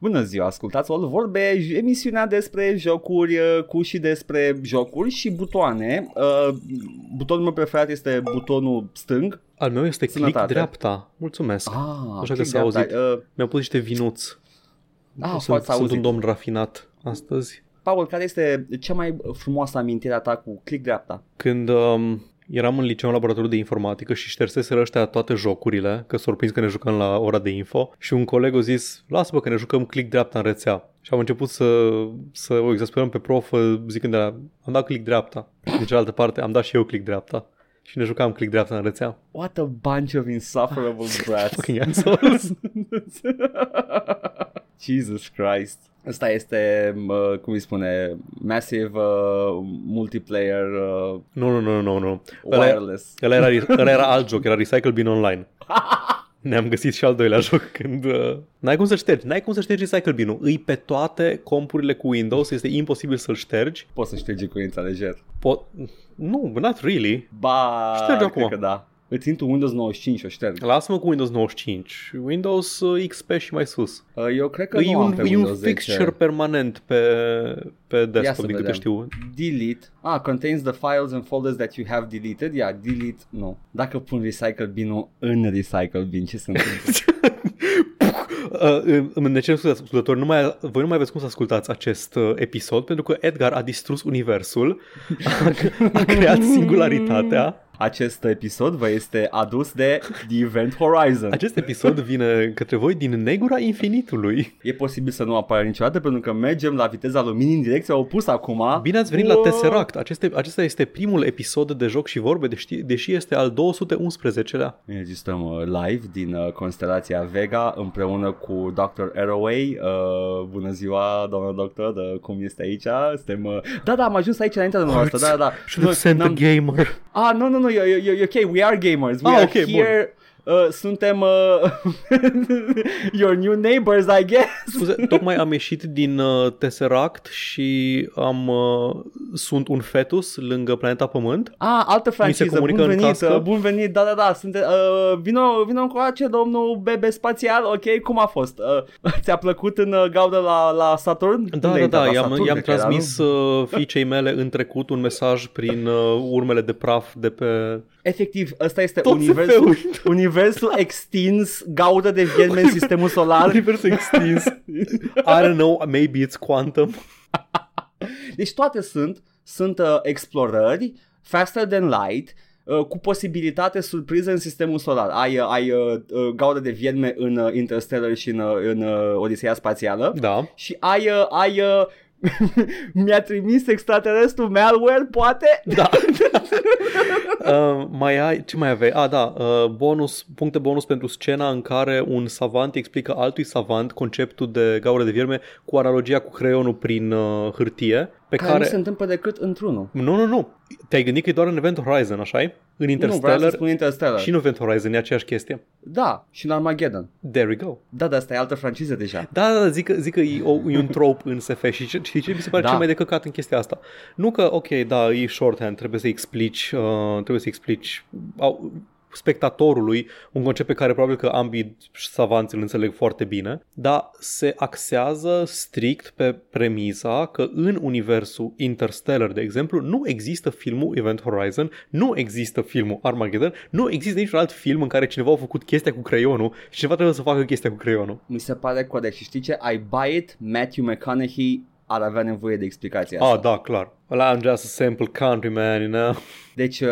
Bună ziua, ascultați All Vorbe, emisiunea despre jocuri uh, cu și despre jocuri și butoane. Uh, butonul meu preferat este butonul stâng. Al meu este click Sănătate. dreapta. Mulțumesc. Ah, Așa că click s-a dreapta. auzit. Uh, Mi-au pus niște vinuți. ah, sunt, foarte sunt auzit. un domn rafinat astăzi. Paul, care este cea mai frumoasă amintire a ta cu click dreapta? Când um, eram în liceu în laboratorul de informatică și șterseseră ăștia toate jocurile, că s-au prins că ne jucăm la ora de info, și un coleg a zis, lasă-mă că ne jucăm click dreapta în rețea. Și am început să, să o exasperăm pe prof uh, zicând de la, am dat click dreapta. De cealaltă parte am dat și eu click dreapta. Și ne jucam click dreapta în rețea. What a bunch of insufferable brats. Fucking assholes. Jesus Christ. Asta este, uh, cum îi spune, massive uh, multiplayer uh, nu, nu, nu, nu, nu. Ăla, wireless. ăla, era, ăla era alt joc, era Recycle Bin Online. Ne-am găsit și al doilea joc când... Uh, n-ai cum să ștergi, n-ai cum să ștergi Recycle Bin-ul. Îi pe toate compurile cu Windows, este imposibil să-l ștergi. Poți să ștergi cu ința lejer. Po- nu, not really. Ba, Ștergi cred acum. că da. Îți intru Windows 95 o șterg. Lasă-mă cu Windows 95. Windows uh, XP și mai sus. Uh, Eu cred că E nu am un, pe e un Windows fixture 10. permanent pe, pe Ia desktop, să din câte vedem. știu. Delete. Ah, contains the files and folders that you have deleted. Yeah, delete. Nu. Dacă pun recycle bin în recycle bin, ce se întâmplă? Uh, îmi ne cer scuze, ascultători, nu mai, voi nu mai aveți cum să ascultați acest uh, episod pentru că Edgar a distrus universul, a, a creat singularitatea. Acest episod vă este adus de The Event Horizon. Acest episod vine către voi din negura infinitului. E posibil să nu apară niciodată pentru că mergem la viteza luminii în direcția opusă acum. Bine ați venit la Wow. Tesseract. Aceste, acesta este primul episod de joc și vorbe, deși, deși este al 211-lea. Înregistrăm uh, live din uh, constelația Vega împreună cu Dr. Arroway. Uh, bună ziua, doamna doctor, uh, cum este aici? Suntem, uh... Da, da, am ajuns aici înainte de noastră. Da, da, da. Should have sent N-am- the gamer. Ah, nu, nu, nu, e, e, e ok, we are gamers. We Ah, are ok, bun. here. Uh, suntem uh, your new neighbors, I guess. Scuze, tocmai am ieșit din uh, Tesseract și am uh, sunt un fetus lângă planeta Pământ. Ah, altă franciză, bun comunică în venit, cască? uh, bun venit, da, da, da, sunte, uh, vino, vino încoace, domnul bebe spațial, ok, cum a fost? Uh, ți-a plăcut în uh, gaudă la, la Saturn? Da, Unde da, ai da, dat? La i-am, Saturn, i-am cred că era, transmis nu? uh, fiicei mele în trecut un mesaj prin uh, urmele de praf de pe... Efectiv, ăsta este Tot universul, SF-ul. universul extins, gaudă de vierme în sistemul solar. Universul extins. I don't know, maybe it's quantum. Deci toate sunt, sunt uh, explorări, faster than light, uh, cu posibilitate surpriză în sistemul solar. Ai, uh, ai uh, uh, gaudă de vierme în uh, Interstellar și în, uh, în uh, Odiseea Spațială Da. și ai, uh, ai uh, mi-a trimis extraterestru malware, poate? Da. uh, mai ai, ce mai aveai? Ah, da, uh, bonus, puncte bonus pentru scena în care un savant explică altui savant conceptul de gaură de vierme cu analogia cu creionul prin uh, hârtie, pe Care, care... nu se întâmplă decât într-unul. Nu, nu, nu. Te-ai gândit că e doar în Event Horizon, așa În Nu, vreau Interstellar să spun Interstellar. și în Event Horizon e aceeași chestie. Da, și în Armageddon. There we go. Da, dar asta e altă franciză deja. Da, da, da, zic că, zic că e, o, e un trope în SF și ce, știi ce mi se pare Da. cel mai de căcat în chestia asta? Nu că, ok, da, e shorthand, trebuie să explici, uh, trebuie să explici au, spectatorului un concept pe care probabil că ambii savanți îl înțeleg foarte bine, dar se axează strict pe premisa că în universul Interstellar, de exemplu, nu există filmul Event Horizon, nu există filmul Armageddon, nu există niciun alt film în care cineva a făcut chestia cu creionul și cineva trebuie să facă chestia cu creionul. Mi se pare corect și știi ce? I buy it, Matthew McConaughey ar avea nevoie de explicația asta. Ah, da, clar. Well, I'm just a simple countryman, you know. Deci uh,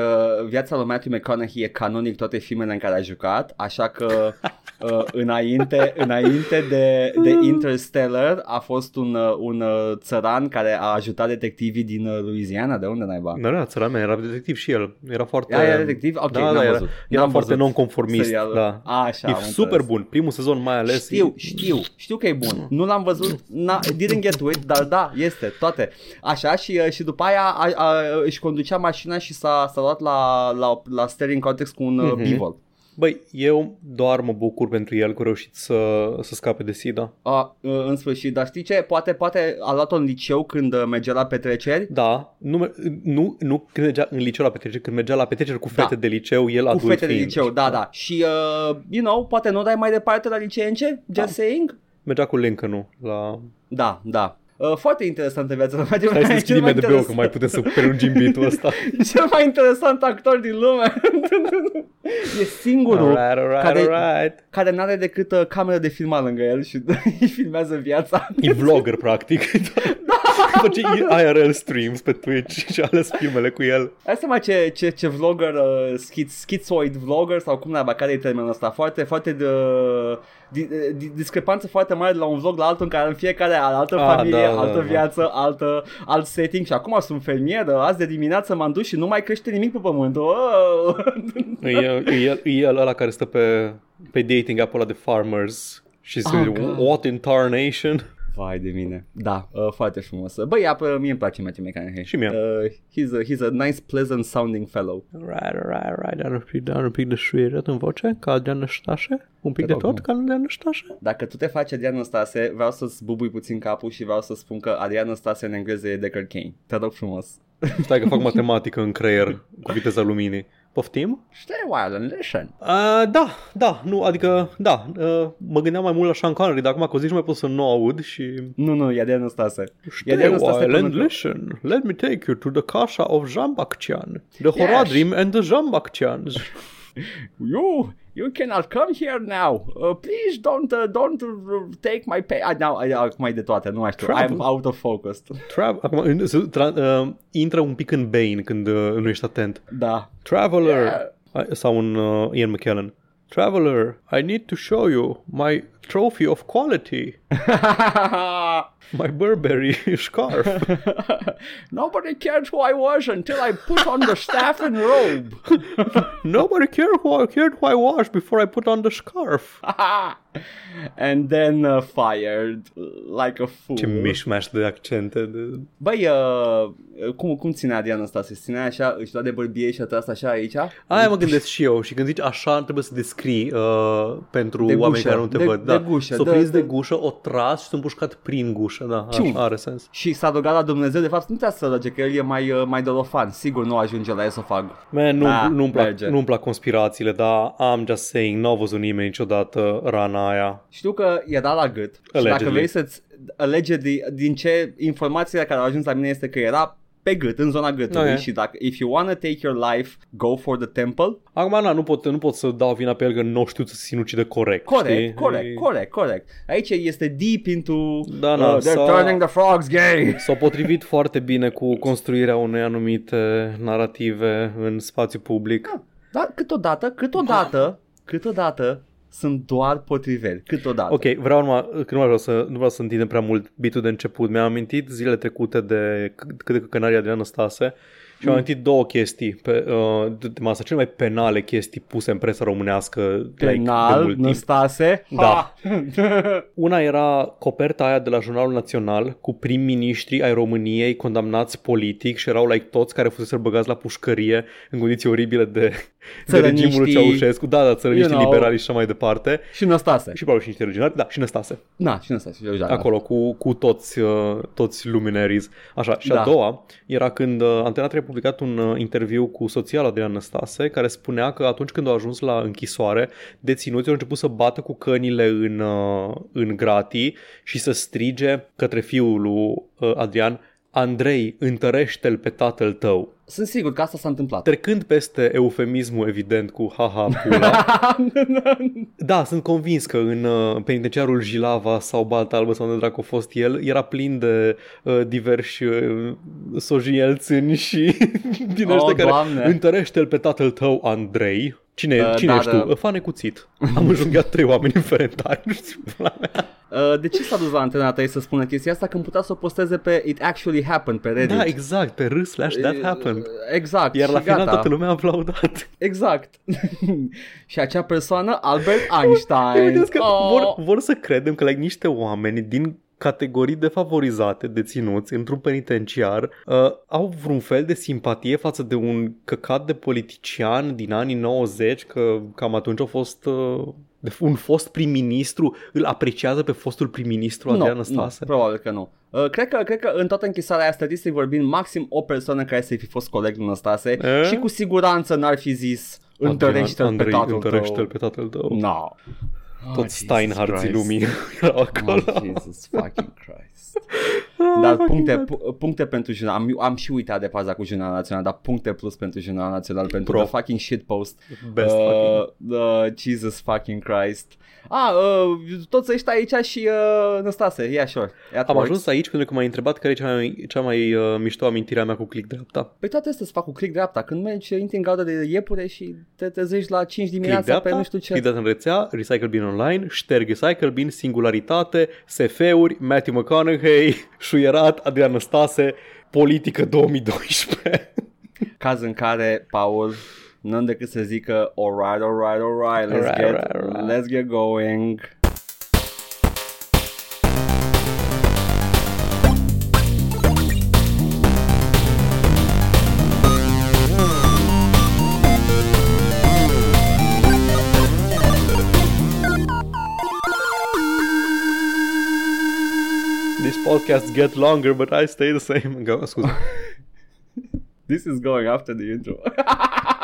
viața lui Matthew McConaughey e canonic toate filmele în care a jucat, așa că uh, înainte, înainte de, de Interstellar a fost un, uh, un uh, țăran care a ajutat detectivii din uh, Louisiana, de unde naiba? Nu era țăran, man, era detectiv și el. Era foarte... Ea era detectiv? Ok, da, n-am da, era, văzut. era N-am foarte văzut non-conformist. serialul. Da. A, așa, e am super înțeles. bun. Primul sezon mai ales. Știu, e- știu, știu că e bun. Nu l-am văzut, na, didn't get to it, dar da, este, toate. Așa și, uh, și după aia a, a, își conducea mașina și s-a, s-a luat la, la, la steering cortex cu un Mhm. uh, bivol. Băi, eu doar mă bucur pentru el că a reușit să, să scape de SIDA. A, uh, în sfârșit, dar știi ce? Poate, poate a luat-o în liceu când uh, mergea la petreceri. Da, nu, me- nu, nu când mergea în liceu la petreceri, când mergea la petreceri cu fete Da. de liceu, el Cu adult fete de fiind. liceu, da, da. Și, uh, you know, poate nu dai mai departe la liceence? Just saying? Mergea cu Lincoln la... Da, da. Uh, foarte interesantă viața lui Matthew Hai să McConaughey. deschidem de că mai putem să prelungim beat-ul ăsta. Cel mai interesant actor din lume. e singurul alright, alright, care, alright. care n-are decât uh, cameră de filmat lângă el și îi filmează viața. E vlogger, practic. Face IRL streams pe Twitch și ales filmele cu el. Hai seama ce, ce, ce vlogger, uh, schid, schizoid vlogger sau cum naiba, care e termenul ăsta? Foarte, foarte de, di, di, discrepanță foarte mare de la un vlog la altul în care în fiecare are altă Ah, familie, da, da, altă da. viață, altă, alt setting și acum sunt fermier, azi de dimineață m-am dus și nu mai crește nimic pe pământ. Oh! E, e, el, e el ăla care stă pe, pe dating app ăla de farmers și se Oh, oh, God. what in tarnation? Vai de mine. Da, uh, foarte frumos. Băi, ia, pe- mie îmi place Matthew McConaughey. Și mie. Uh, he's, a, he's a nice, pleasant sounding fellow. Right, right, right, dar un pic, dar un pic de șuieret în voce, ca Adrian Năștașe? Un pic Te de rog, tot, ca Adrian Năștașe? Dacă tu te faci Adrian Năstase, vreau să-ți bubui puțin capul și vreau să spun că Adrian Năstase în engleză e Deckard Kane. Te rog frumos. Stai că fac matematică în creier cu viteza luminii. Poftim? Stay a while and listen. Uh, da, da, nu, adică, da, uh, mă gândeam mai mult la Sean Connery, dar acum că o zici nu mai pot să nu aud și... Nu, nu, e Adrian Năstase. E Stay Adrian a Năstase while and pentru că- listen. Let me take you to the casa of Zambakcian. The Yes. Horadrim and the Zambakcians. You, you cannot come here now. Uh, please don't, uh, don't uh, take my pay. Ah, now, uh, acum e de toate, nu mai știu. Travel. I'm out of focus. Tra- acum, în- să- tra- uh, intră un pic în Bane când uh, nu ești atent. Da. Traveler, Yeah. I- sau un uh, Ian McKellen. Traveler, I need to show you my trophy of quality. My Burberry scarf. Nobody cared who I was until I put on the staff and robe. Nobody cared who, I, cared who I was before I put on the scarf. and then uh, fired like a fool. Ce mișmaș de accente. De... Băi, uh, cum, cum ținea Adrian ăsta? Se ținea așa, își lua de bărbie și a tras așa aici? Aia mă gândesc și eu și când zici așa trebuie să descrii uh, pentru De oameni gușă, care nu te de- văd. de Da. gușă, S-o de- prins de de- gușă, o tras și s-a împușcat prin gușă. Da, Cium. așa, are sens. Și s-a rugat la Dumnezeu, de fapt nu te-a să că el e mai, uh, mai dolofan, sigur nu ajunge la esofag. Man, nu, Da, nu-mi, plac, merge. nu-mi plac conspirațiile, dar I'm just saying, n-au văzut nimeni niciodată rana aia. Știu că era la gât și dacă Allegedly. vrei să-ți allegedly, din ce informațiile care au ajuns la mine este că era pe gât, în zona gâtului Ok. și dacă if you wanna take your life, go for the temple. Acum, na, nu pot, nu pot să dau vina pe el că nu știu să se sinucide corect. Corect, știi? corect, E- corect, corect. Aici este deep into Da, na, uh, they're s-a- turning the frogs gay. S-au potrivit foarte bine cu construirea unei anumite narrative în spațiu public. Da, câteodată, câteodată, câteodată sunt doar potriveli, câteodată. Ok, vreau numai, că nu mai vreau să, nu vreau să întindem prea mult bitul de început. Mi-am amintit zilele trecute de c- cât de căcănari Adrian Stase și Mm. am amintit două chestii pe, uh, de, de masă, cele mai penale chestii puse în presa românească like, de Penal, mult timp. Năstase. Da. Ha! Una era coperta aia de la Jurnalul Național cu prim-ministri ai României condamnați politic și erau like toți care fusese băgați la pușcărie în condiții oribile de, de Țărăniștii, regimul Ceaușescu. Da, da, țărăniștii you know. liberali și așa mai departe. și Năstase. Și probabil și niște originali. Da, și Năstase. Na, și Năstase. și Eugen. Acolo cu, cu toți, uh, toți luminaries. Așa, și Da. a doua era când uh, Antena 3 a publicat un uh, interviu cu soția lui Adrian Năstase care spunea că atunci când au ajuns la închisoare, deținuții au început să bată cu cănile în, uh, în gratii și să strige către fiul lui uh, Adrian Andrei, întărește-l pe tatăl tău. Sunt sigur că asta s-a întâmplat. Trecând peste eufemismul evident cu haha pula, Da, sunt convins că în uh, penitenciarul Jilava sau Balta Albă sau unde dracu a fost el, era plin de uh, diversi uh, sojielțâni și din Oh, ăștia care Doamne. întărește-l pe tatăl tău, Andrei. Cine, Uh, cine da, ești da. tu? Fane cuțit. Am înjunghiat trei oameni în ferentari. Nu știu pula mea. Uh, de ce s-a dus la Antena 3 să spună chestia asta când putea să o posteze pe It Actually Happened pe Reddit? Da, exact, pe r slash that happened. Exact. Iar la și final gata. toată lumea a aplaudat. Exact. și acea persoană, Albert Einstein. Vedeți că Oh. vor, vor să credem că like, niște oameni din categorii defavorizate deținuți într-un penitenciar uh, au vreun fel de simpatie față de un căcat de politician din anii 90 că cam atunci a fost uh, de un fost prim-ministru îl apreciază pe fostul prim-ministru Adrian nu, Năstase. nu, probabil că nu. Uh, cred, că, cred că în toată închisarea aia, statistic vorbind, maxim o persoană care să fi fost coleg lui Năstase E? și cu siguranță n-ar fi zis întărește-l pe Andrei, tatăl întărește-l tău. pe tatăl tău. No. Oh, Toți Steinhardții lumii erau acolo. Oh, Jesus fucking Christ. Oh Dar my puncte, God. pu- puncte pentru jurnal. Am, am și uitat de faza cu jurnal național, dar puncte plus pentru jurnal național pentru Bro. the fucking shitpost. Best fucking. uh, uh, Jesus fucking Christ. Ah, uh, toți ăștia aici și uh, Năstase, yeah, sure. It Am works. ajuns aici pentru că m-ai întrebat care e cea mai, cea mai uh, mișto amintire a mea cu click dreapta. Păi toate astea se fac cu click dreapta. Când mergi, intri în gaudă de iepure și te trezești la 5 Click dimineața dreapta, pe nu știu ce. click dreapta în rețea, Recycle Bin Online, șterg Recycle Bin, Singularitate, SF-uri, Matthew McConaughey, șuierat, Adrian Năstase, Politică 2012. Caz în care, Paul, n-am decât să zică alright, alright, alright, let's, Alright, get, alright, alright. let's get going. These podcasts get longer, but I stay the same. Go, scuze. This is going after the intro.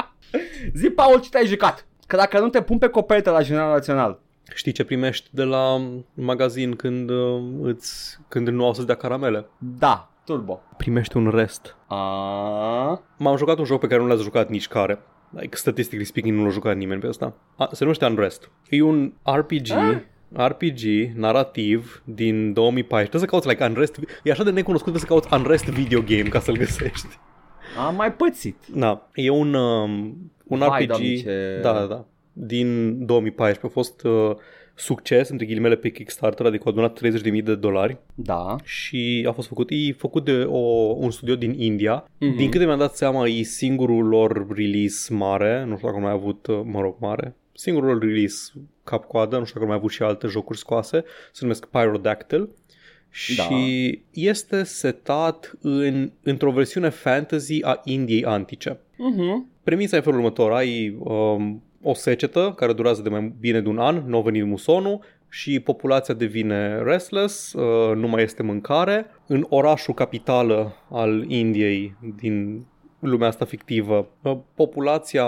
Zi, Paul, ce te-ai jucat? Că dacă nu te pun pe copertă la Jurnal Național. Știi ce primești de la magazin când, uh, îți, când nu au să-ți dea caramele? Da, turbo. Primești un rest. A, M-am jucat un joc pe care nu l-a jucat nici care. Like, statistically speaking, nu l-a jucat nimeni pe ăsta. A, se numește Unrest. E un RPG, Ah. RPG narrativ din 2014. Trebuie să cauți like Unrest. E așa de necunoscut că să cauți Unrest video game ca să-l găsești. Am mai pățit. Da, e un, um, un Vai, RPG. Doamne, ce- Da, da, da. Din 2014 a fost uh, succes între ghilimele pe Kickstarter, adică a adunat 30.000 de dolari Da. și a fost făcut, e făcut de o, un studio din India. Mhm. Mm-hmm. Din câte mi-am dat seama, e singurul lor release mare, nu știu dacă au mai avut, uh, mă rog, mare, singurul lor release cap-coadă, nu știu dacă au mai avut și alte jocuri scoase, se numesc Pyrodactyl. Și Da. este setat în, într-o versiune fantasy a Indiei antice. Mhm. Premisa e felul următor. Ai um, o secetă care durează de mai bine de un an, nu a venit musonul și populația devine restless, uh, nu mai este mâncare. În orașul capitală al Indiei din lumea asta fictivă, uh, populația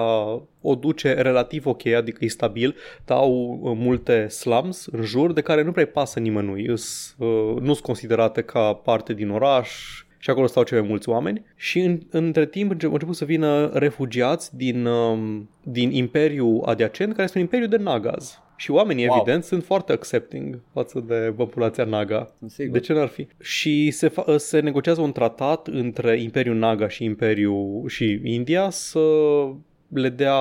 o duce relativ ok, adică e stabil, dar au uh, multe slums în jur de care nu prea pasă nimănui, Îs, uh, nu sunt considerate ca parte din oraș, și acolo stau cei mai mulți oameni și în, între timp înce- au început să vină refugiați din, um, din imperiul adiacent, care este un imperiu de Nagas. Și oamenii, Wow. evident, sunt foarte accepting față de populația Naga. Sunt sigur. De ce n-ar fi? Și se, fa- se negociază un tratat între Imperiul Naga și Imperiul și India să le dea,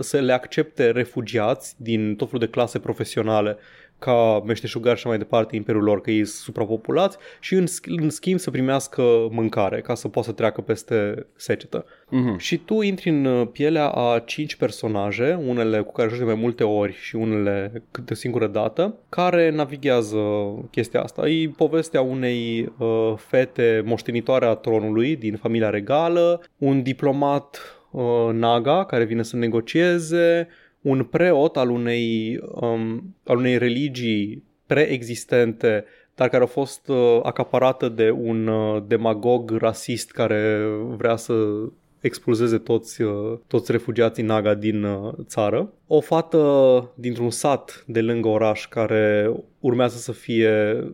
să le accepte refugiați din tot felul de clase profesionale ca meșteșugari și mai departe imperiul lor, că ei sunt suprapopulați și în, sch- în schimb să primească mâncare ca să poată să treacă peste secetă. Mhm. Și tu intri în uh, pielea a cinci personaje, unele cu care joci de mai multe ori și unele câte o singură dată, care navighează chestia asta. E povestea unei uh, fete moștenitoare a tronului din familia regală, un diplomat uh, Naga care vine să negocieze, un preot al unei, um, al unei religii preexistente dar care a fost uh, acaparată de un uh, demagog rasist care vrea să expulzeze toți, uh, toți refugiații Naga din uh, țară. O fată dintr-un sat de lângă oraș care urmează să fie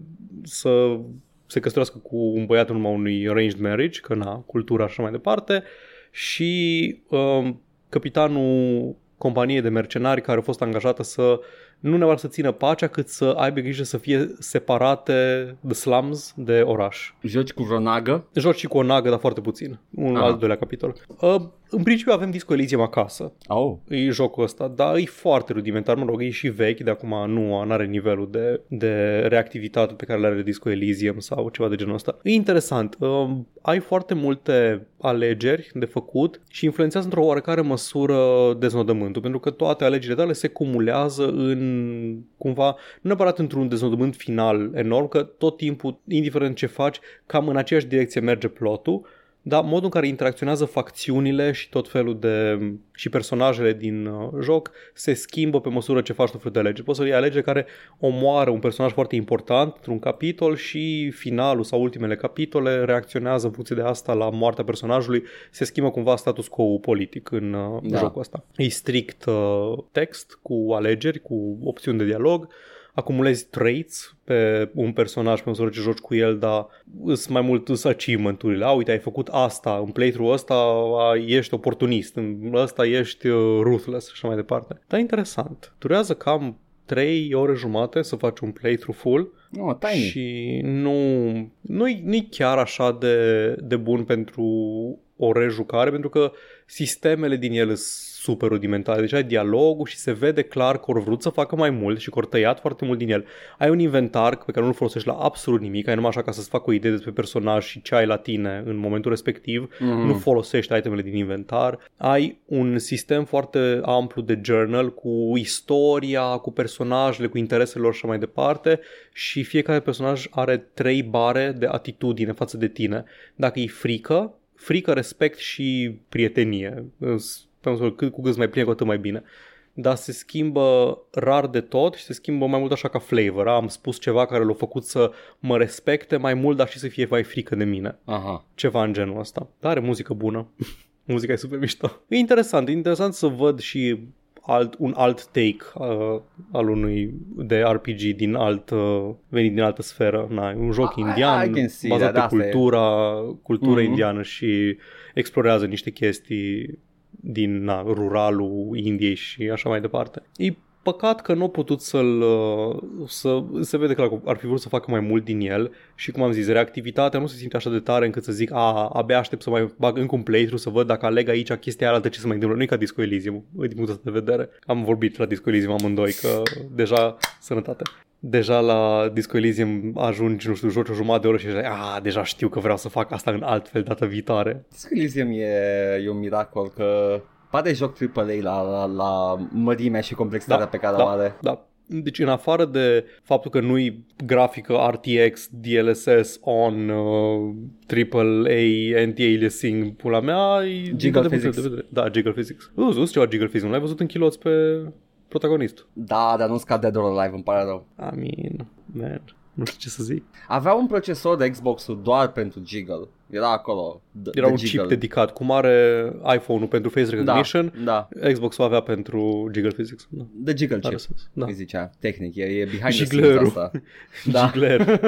să se căsătorească cu un băiat în urma unui arranged marriage, că na, cultura și așa mai departe, și uh, capitanul companiei de mercenari care a fost angajată să nu neapărat să țină pacea, cât să aibă grijă să fie separate de slums de oraș. Joci cu vreo nagă? Joci și cu o nagă, dar foarte puțin. Un Ah. al doilea capitol. Uh, în principiu avem Disco Elysium acasă. Oh. E jocul ăsta, dar e foarte rudimentar, mă rog, e și vechi, de acum nu are nivelul de, de reactivitate pe care le are Disco Elysium sau ceva de genul ăsta. E interesant, um, ai foarte multe alegeri de făcut și influențează într-o oarecare măsură deznodământul, pentru că toate alegerile tale se cumulează în cumva, nu neapărat într-un deznodământ final enorm, că tot timpul, indiferent ce faci, cam în aceeași direcție merge plotul, Da, modul în care interacționează facțiunile și tot felul de și personajele din uh, joc se schimbă pe măsură ce faci tot felul de alegeri. Poți să iei alegeri care omoară un personaj foarte important într-un capitol și finalul sau ultimele capitole reacționează în funcție de asta la moartea personajului. Se schimbă cumva status quo politic în uh, Da. jocul ăsta. E strict uh, text cu alegeri, cu opțiuni de dialog acumulezi traits pe un personaj pe măsură ce joci cu el, dar sunt mai mult sunt achievement-urile. A, uite, ai făcut asta, în playthrough ăsta a, ești oportunist, în ăsta ești uh, ruthless și așa mai departe. Dar interesant. Durează cam 3 ore jumate să faci un playthrough full No, tiny. și nu, nu-i, nu-i chiar așa de, de bun pentru o rejucare, pentru că sistemele din ele sunt super rudimentare. Deci ai dialogul și se vede clar că au vrut să facă mai mult și că au tăiat foarte mult din el. Ai un inventar pe care nu-l folosești la absolut nimic, ai numai așa ca să-ți facă o idee despre personaj și ce ai la tine în momentul respectiv. Mhm. Nu folosești itemele din inventar. Ai un sistem foarte amplu de journal cu istoria, cu personajele, cu interesele lor și așa mai departe și fiecare personaj are trei bare de atitudine față de tine. Dacă e frică, frică, respect și prietenie. Îs- Pe măsură cât cu cât mai plin, cu atât mai bine. Dar se schimbă rar de tot și se schimbă mai mult așa ca flavor. Am spus ceva care l-a făcut să mă respecte mai mult, dar și să fie mai frică de mine. Aha. Ceva în genul ăsta. Dar are muzică bună. Muzica e super mișto. E interesant, e interesant să văd și alt, un alt take uh, al unui de RPG din alt, uh, venit din altă sferă. Na, e un joc I- indian I can see bazat that, pe asta e. cultura, cultura Mhm. indiană și explorează niște chestii din na, ruralul Indiei și așa mai departe. E păcat că nu a putut să-l uh, să se vede clar că ar fi vrut să facă mai mult din el și cum am zis, reactivitatea nu se simte așa de tare încât să zic a, abia aștept să mai bag încă un playthrough să văd dacă aleg aici chestia aia altă ce se mai întâmplă. Nu e ca Disco Elysium, din punctul ăsta de vedere. Am vorbit la Disco Elysium amândoi că deja sănătate. Deja la Disco Elysium ajungi, nu știu, joci o jumătate de oră și zici, a, deja știu că vreau să fac asta în altfel data viitoare. Disco Elysium e, e un miracol că pare joc AAA la, la, la mărimea și complexitatea Da, pe care da. o are. Da. Deci în afară de faptul că nu-i grafică RTX, DLSS on uh, AAA, anti-aliasing, pula mea, e din Jiggle toate punctele physics. de vedere. Da, Jiggle Physics. Nu, uh, ceva Jiggle Physics, nu l-ai văzut în chiloți pe protagonist. Da, dar nu scad Dead or Alive, îmi pare rău. I mean, man, nu știu ce să zic. Avea un procesor de Xbox-ul doar pentru Jiggle. Era acolo. d- Era de un Jiggle. chip dedicat, cum are iPhone-ul pentru face recognition, Da, Xbox-ul avea pentru Jiggle Physics. Da, de Jiggle are chip. sens. Da. Îi zicea, tehnic, e, e behind the Jiglerul. scenes asta. Da. Jigler.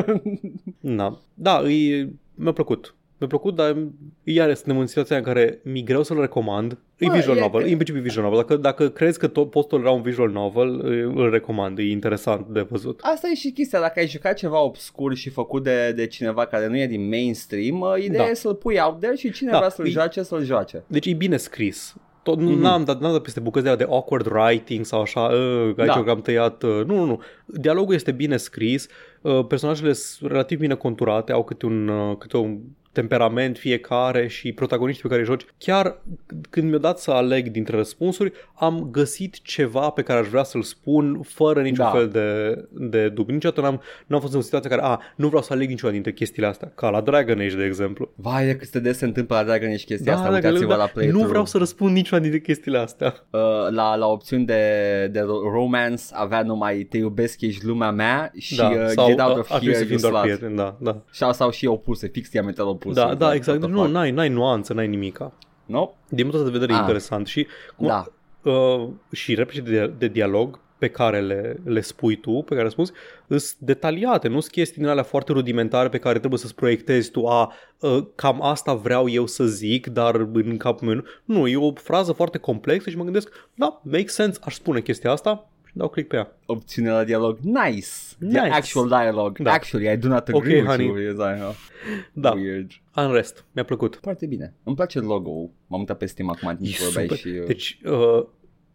Da, da îi, mi-a plăcut. Mi-a plăcut, dar iar suntem în situația în care mi greu să-l recomand. E Bă, visual e novel, că- e în principiu visual novel. Dacă, dacă crezi că tot poți tolera un visual novel, îl recomand, e interesant de văzut. Asta e și chestia, dacă ai jucat ceva obscur și făcut de, de cineva care nu e din mainstream, uh, ideea Da. e să-l pui out there și cine Da, vrea să-l e- joace, să-l joace. Deci e bine scris. Tot, Mhm. mm-hmm. n-am, dat, n-am dat peste bucăți de, alea de awkward writing sau așa, uh, aici Da. că am tăiat. Uh, nu, nu, nu. Dialogul este bine scris, uh, personajele sunt relativ bine conturate, au câte un, uh, câte un temperament fiecare și protagoniștii pe care îi joci. Chiar când mi-a dat să aleg dintre răspunsuri, am găsit ceva pe care aș vrea să-l spun fără niciun Da. fel de, de dubiu. Niciodată n-am, n-am fost în o situație în care, a, nu vreau să aleg niciuna dintre chestiile astea, ca la Dragon Age, de exemplu. Vai, de cât de des se întâmplă la Dragon Age chestia asta, da, uitați-vă da, la playthrough. nu vreau să răspund niciuna dintre chestiile astea. Uh, la, la opțiuni de, de ro- romance avea numai te iubesc, ești lumea mea și da, uh, sau get out uh, of ar trebui here, să you fim doar slut. prieteni, da, da. Sau, sau și opuse, fix diametral opuse. Da, da, exact. what the Nu, fuck. n-ai, n-ai nuanță, n-ai nimica. No? Din punctul ăsta de vedere e Ah. interesant și cum, Da. uh, și replici de, de dialog pe care le, le spui tu, pe care le spus, sunt detaliate, nu sunt chestii din alea foarte rudimentare pe care trebuie să-ți proiectezi tu, a, uh, cam asta vreau eu să zic, dar în capul meu nu. Nu, e o frază foarte complexă și mă gândesc, da, make sense, aș spune chestia asta și dau click pe ea. Opțiune la dialog. Nice. Nice. The actual dialogue. Da. Actually, I do not Ok, agree with honey. you. Yes, I know. Da, Weird. în rest, mi-a plăcut. Foarte bine. Îmi place logo-ul. M-am uitat pe Steam acum timp E ce vorbeai super. și... uh, Deci uh,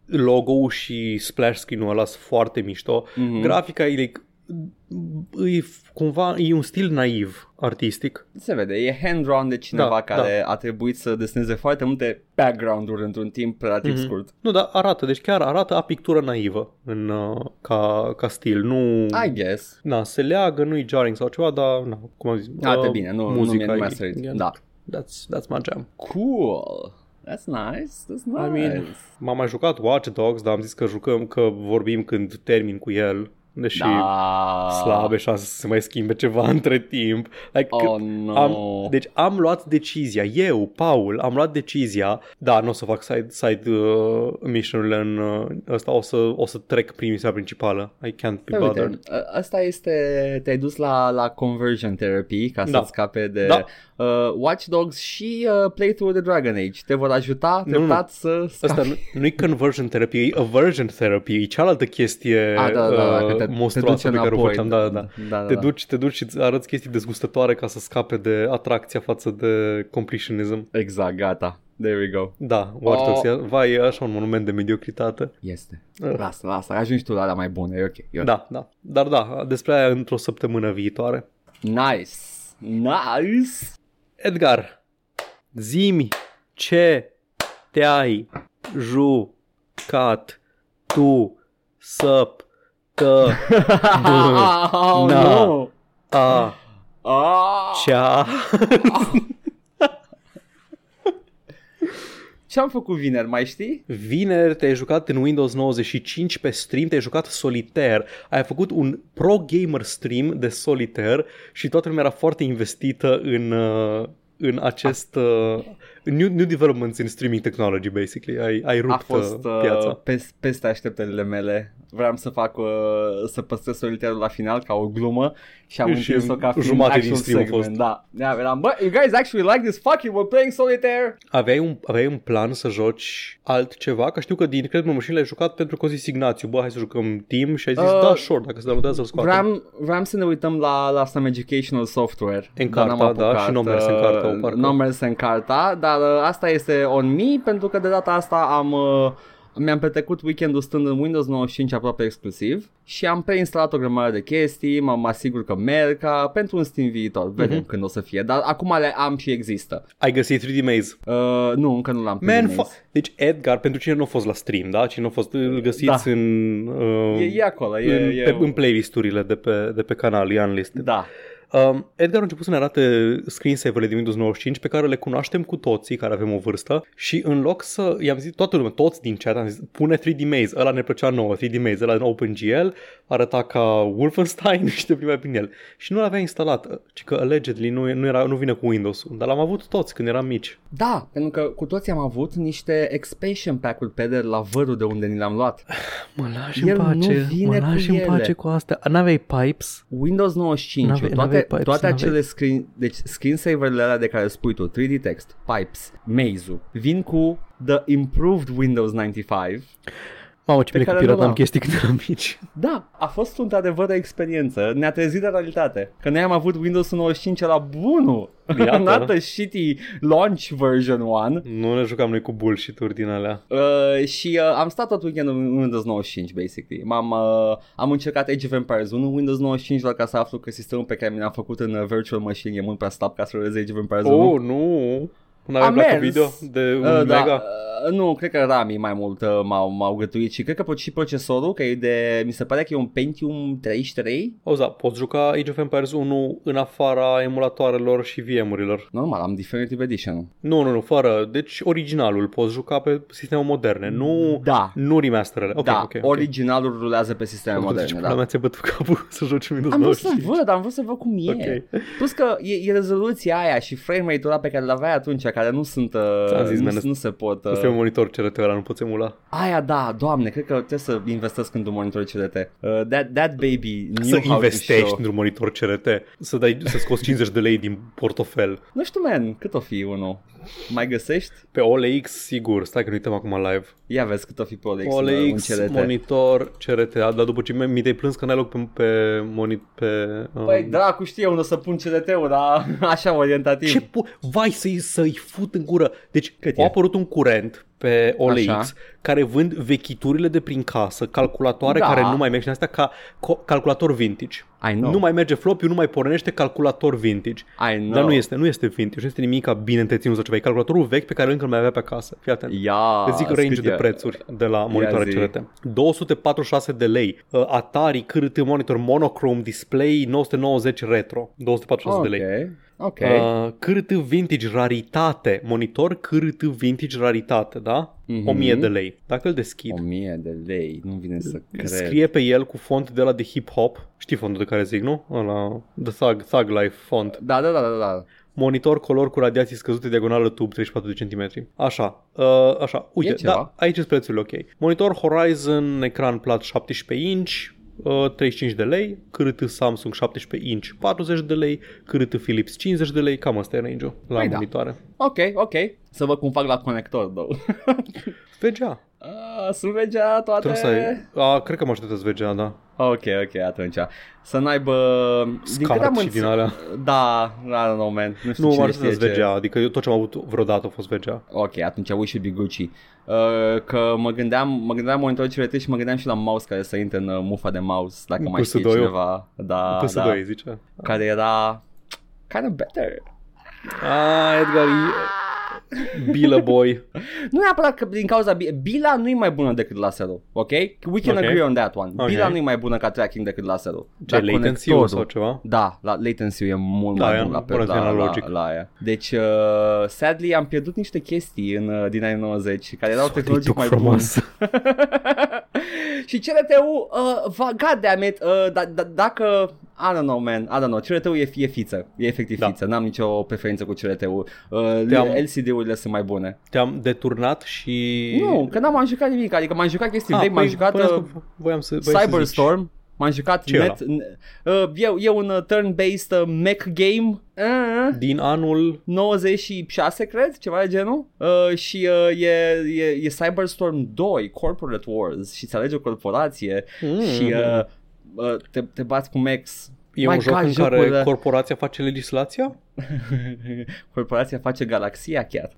logo-ul și splash screen-ul ăla sunt foarte mișto. Mhm. Grafica e, like, e cumva e un stil naiv artistic. Se vede, e hand-drawn de cineva Da, care a trebuit să deseneze foarte multe background-uri într-un timp relativ Mhm. scurt. Nu, dar arată, deci chiar arată a pictură naivă în, uh, ca, ca stil. Nu, I guess. na, se leagă, nu-i jarring sau ceva, dar, na, cum am zis, Arată uh, bine, nu, muzica nu, mi-a- nu mi-a e- sărit. e- Da. That's, that's my jam. Cool. That's nice. That's nice. I mean, m-am mai jucat Watch Dogs, dar am zis că jucăm, că vorbim când termin cu el. Deși da. slabe șanse să se mai schimbe ceva între timp. Like, Oh, no. am, deci am luat decizia, eu, Paul, am luat decizia, da, nu o să fac side, side uh, mission-urile în uh, ăsta, o să, o să trec prin misiunea principală. I can't be Păi, bothered. uite, ă- ăsta este, te-ai dus la, la conversion therapy ca să Da. scape de Da. uh, Watch Dogs și uh, playthrough de Dragon Age. Te vor ajuta Nu, treptat să scapi. Asta nu, nu-i conversion therapy, e aversion therapy, e cealaltă chestie Ah, da, da, da, că uh, te, te monstruoasă duce pe care o înapoi. făceam. Da, da, da. da, da, Te da. duci, te duci și îți arăți chestii dezgustătoare ca să scape de atracția față de completionism. Exact, gata. There we go. Da, Watch Dogs, Oh. e- vai, e așa un monument de mediocritate. Este. Uh. Lasă, lasă, ajungi tu la alea mai bune, e ok. E ok. Da, da. Dar da, despre aia într-o săptămână viitoare. Nice. Nice. Edgar, zimi ce te-ai jucat tu săp tă oh, Na. no. a Ah. cea Ce am făcut vineri, mai știi? Vineri te-ai jucat în Windows 95 pe stream, te-ai jucat solitaire, ai făcut un pro gamer stream de solitaire și toată lumea era foarte investită în, uh, în acest uh, new, new developments in streaming technology, basically. Ai, ai rupt A fost uh, piața. uh, pes, peste așteptările mele. Vreau să fac uh, să păstrez soliterul la final ca o glumă și am Și întins-o ca fiind jumate din actual stream a segment. fost. Da, da, eram, bă, you guys actually like this? Fuck you, we're playing solitaire! Aveai un, aveai un plan să joci altceva? Că știu că din cred mă l-ai jucat pentru că a zis Ignațiu, bă, hai să jucăm team și ai zis, Uh, da, sure, dacă se downloadează să-l scoatem. Vreau, vreau să ne uităm la, la some educational software. În dar carta, n-am da, apucat, și n-a mers în carta, uh, parcă. N-a mers în carta, dar uh, asta este on me pentru că de data asta am... Uh, mi-am petrecut weekendul stând în Windows 95 aproape exclusiv și am preinstalat o grămadă de chestii, mă, mă asigur că merg ca pentru un Steam viitor, vedem Mhm. când o să fie, dar acum le am și există. Ai găsit 3D Maze. Uh, nu, încă nu l-am Man, primit. fa- deci Edgar, pentru cine nu a fost la stream, da? Cine nu a fost, îl găsiți Da. în, uh, E, e acolo, e, în, e, pe, în playlisturile de pe, de pe canal, e unlisted. Da, Um, Edgar a început să ne arate screensaver-urile din Windows 95 pe care le cunoaștem cu toții care avem o vârstă și în loc să, i-am zis toată lumea, toți din chat am zis, pune 3D Maze, ăla ne plăcea nouă, 3D Maze, ăla în OpenGL, arăta ca Wolfenstein și te plimbai prin el. Și nu l-avea instalat, ci că allegedly nu, nu, era, nu vine cu Windows, dar l-am avut toți când eram mici. da, pentru că cu toții am avut niște expansion pack-uri pe de la vărul de unde ni le-am luat. Mă lași El nu vine cu ele. cu astea. N-aveai pipes? Windows 95, N-ave- toate, n-aveai pipes, toate n-aveai. acele screen, deci screensaver-urile alea de care spui tu, 3D text, pipes, maze vin cu the improved Windows 95. Mamă, ce Pe bine că care nu piratam l-am. chestii când eram mici. Da, a fost într-adevăr o experiență, ne-a trezit de realitate, că noi am avut Windows 95 la bunul, Iată. not the shitty launch version one. Nu ne jucam noi cu bullshit-uri din alea. Uh, și uh, am stat tot weekendul în Windows 95, basically. M-am, uh, am încercat Age of Empires 1 în Windows 95 doar ca să aflu că sistemul pe care mi l-am făcut în uh, Virtual Machine e mult prea slab ca să ruleze Age of Empires 1. Oh, nu! Nu A aveai placă mers. video de un Uh, da, mega? uh, nu, cred că ramii mai mult uh, m-au, m-au gătuit și cred că și procesorul, că e de, mi se pare că e un Pentium 33. Auzi, da, poți juca Age of Empires 1 în afara emulatoarelor și VM-urilor. Normal, am Definitive Edition. Nu, nu, nu, fără. Deci originalul poți juca pe sisteme moderne, nu, Da. nu remasterele. Ok, da, ok, ok. originalul rulează pe sisteme moderne, Deci, da. mea ți-a bătut capul să joci Windows Am vrut să 95. văd, am vrut să văd cum e. Ok. Plus că e, e rezoluția aia și frame rate-ul ăla pe care l-aveai atunci, care nu sunt, Ți-am uh, zis, nu, man, nu se pot. Asta e un Uh, monitor CRT ăla, nu poți emula. aia da, doamne, cred că trebuie să investesc într-un monitor CRT. Uh, that, that baby knew Să how to investești show. într-un monitor CRT, să dai, să scoți 50 de lei din portofel. Nu știu, man, cât o fi unul? Mai găsești? Pe OLX, sigur, stai că nu uităm acum live. Ia vezi cât o fi pe OLX, un OLX, CRT. monitor, CRT, dar după ce mi te-ai plâns că n-ai loc pe, pe, moni, pe um, Păi dracu știe unde să pun CRT-ul, dar așa orientativ. Ce pu- Vai să-i, să-i fut în gură. Deci Cât a e? apărut un curent pe OLX Așa. care vând vechiturile de prin casă, calculatoare Da. care nu mai merg și astea ca co- calculator vintage. I know. Nu mai merge flop, nu mai pornește calculator vintage. I know. Dar nu este, nu este vintage, nu este nimic ca bine întreținut sau ceva. E calculatorul vechi pe care încă îl mai avea pe acasă. Fii atent. Ia, Îți zic range cât de e? prețuri de la monitoare zi. CRT. 246 de lei. Uh, Atari CRT monitor monochrome display 990 retro. 246 de lei. Ok, ok. Uh, cârt vintage raritate, monitor cârt vintage raritate, da? Mhm. 1000 de lei. Dacă îl deschid, 1000 de lei, nu vine să cred. scrie pe el cu font de la de hip-hop. Știi fontul de care zic, nu? Ăla, The Thug, Thug Life font. Da, da, da, da, da. Monitor color cu radiații scăzute, diagonală tub 34 de centimetri. Așa, uh, așa, uite, ceva. da, aici sunt prețurile ok. Monitor Horizon, ecran plat 17 inch, uh, 35 de lei, cât Samsung 17 inch 40 de lei, cât Philips 50 de lei, cam asta e range-ul la Păi da. monitoare. Ok, ok. Să văd cum fac la conector, două. VGA. Ah, sunt VGA toate. Trebuie să ai... A, cred că mă așteptăți VGA, da. Ok, ok, atunci. Să n-aibă... Din câte am Scart și înțe- din alea. Da, I don't know, man. Nu știu Nu, mă cine așteptăți știe ce... VGA, adică eu tot ce am avut vreodată a fost VGA. Ok, atunci we should be Gucci. Uh, că mă gândeam, mă gândeam la monitor CRT și mă gândeam și la mouse care să intre în uh, mufa de mouse, dacă mai știe PS2-ul? cineva. Da, PS2, da. zice. Care era kind of better. Ah, Edgar, e... Bila boy. Nu neapărat că din cauza Bi- Bila nu e mai bună decât laserul, ok? We can Ok. agree on that one. Ok. Bila nu e mai bună ca tracking decât laserul. Ce, Dar latency conectorul- sau ceva? Da, la latency e mult Da, mai e bun la, un pe, război la, la, analogic. la aia. Deci, uh, sadly, am pierdut niște chestii în, uh, din anii 90 care erau tehnologic mai bune. și CRT-ul, uh, va, god damn it, uh, da, da, dacă, I don't know, man, I don't know, CRT-ul e, e fiță, e efectiv Da. fiță, n-am nicio preferință cu CRT-ul. Uh, Te-am- LCD-urile sunt mai bune. Te-am deturnat și... Nu, că n-am mai jucat nimic, adică m-am jucat chestii Ah, vechi, m-am păi, jucat voiam uh, să- voiam să, voiam să zici. Cyberstorm, m-am jucat Ce net, uh, e, e un uh, turn-based uh, mech game, uh, Din anul... 96 cred, ceva de genul. Uh, și uh, e, e, e Cyberstorm 2, Corporate Wars. Și ți alege o corporație. Mm. și uh, uh, te, te bați cu mechs. E My un joc God, în care jocurile- corporația face legislația? Corporația face galaxia chiar.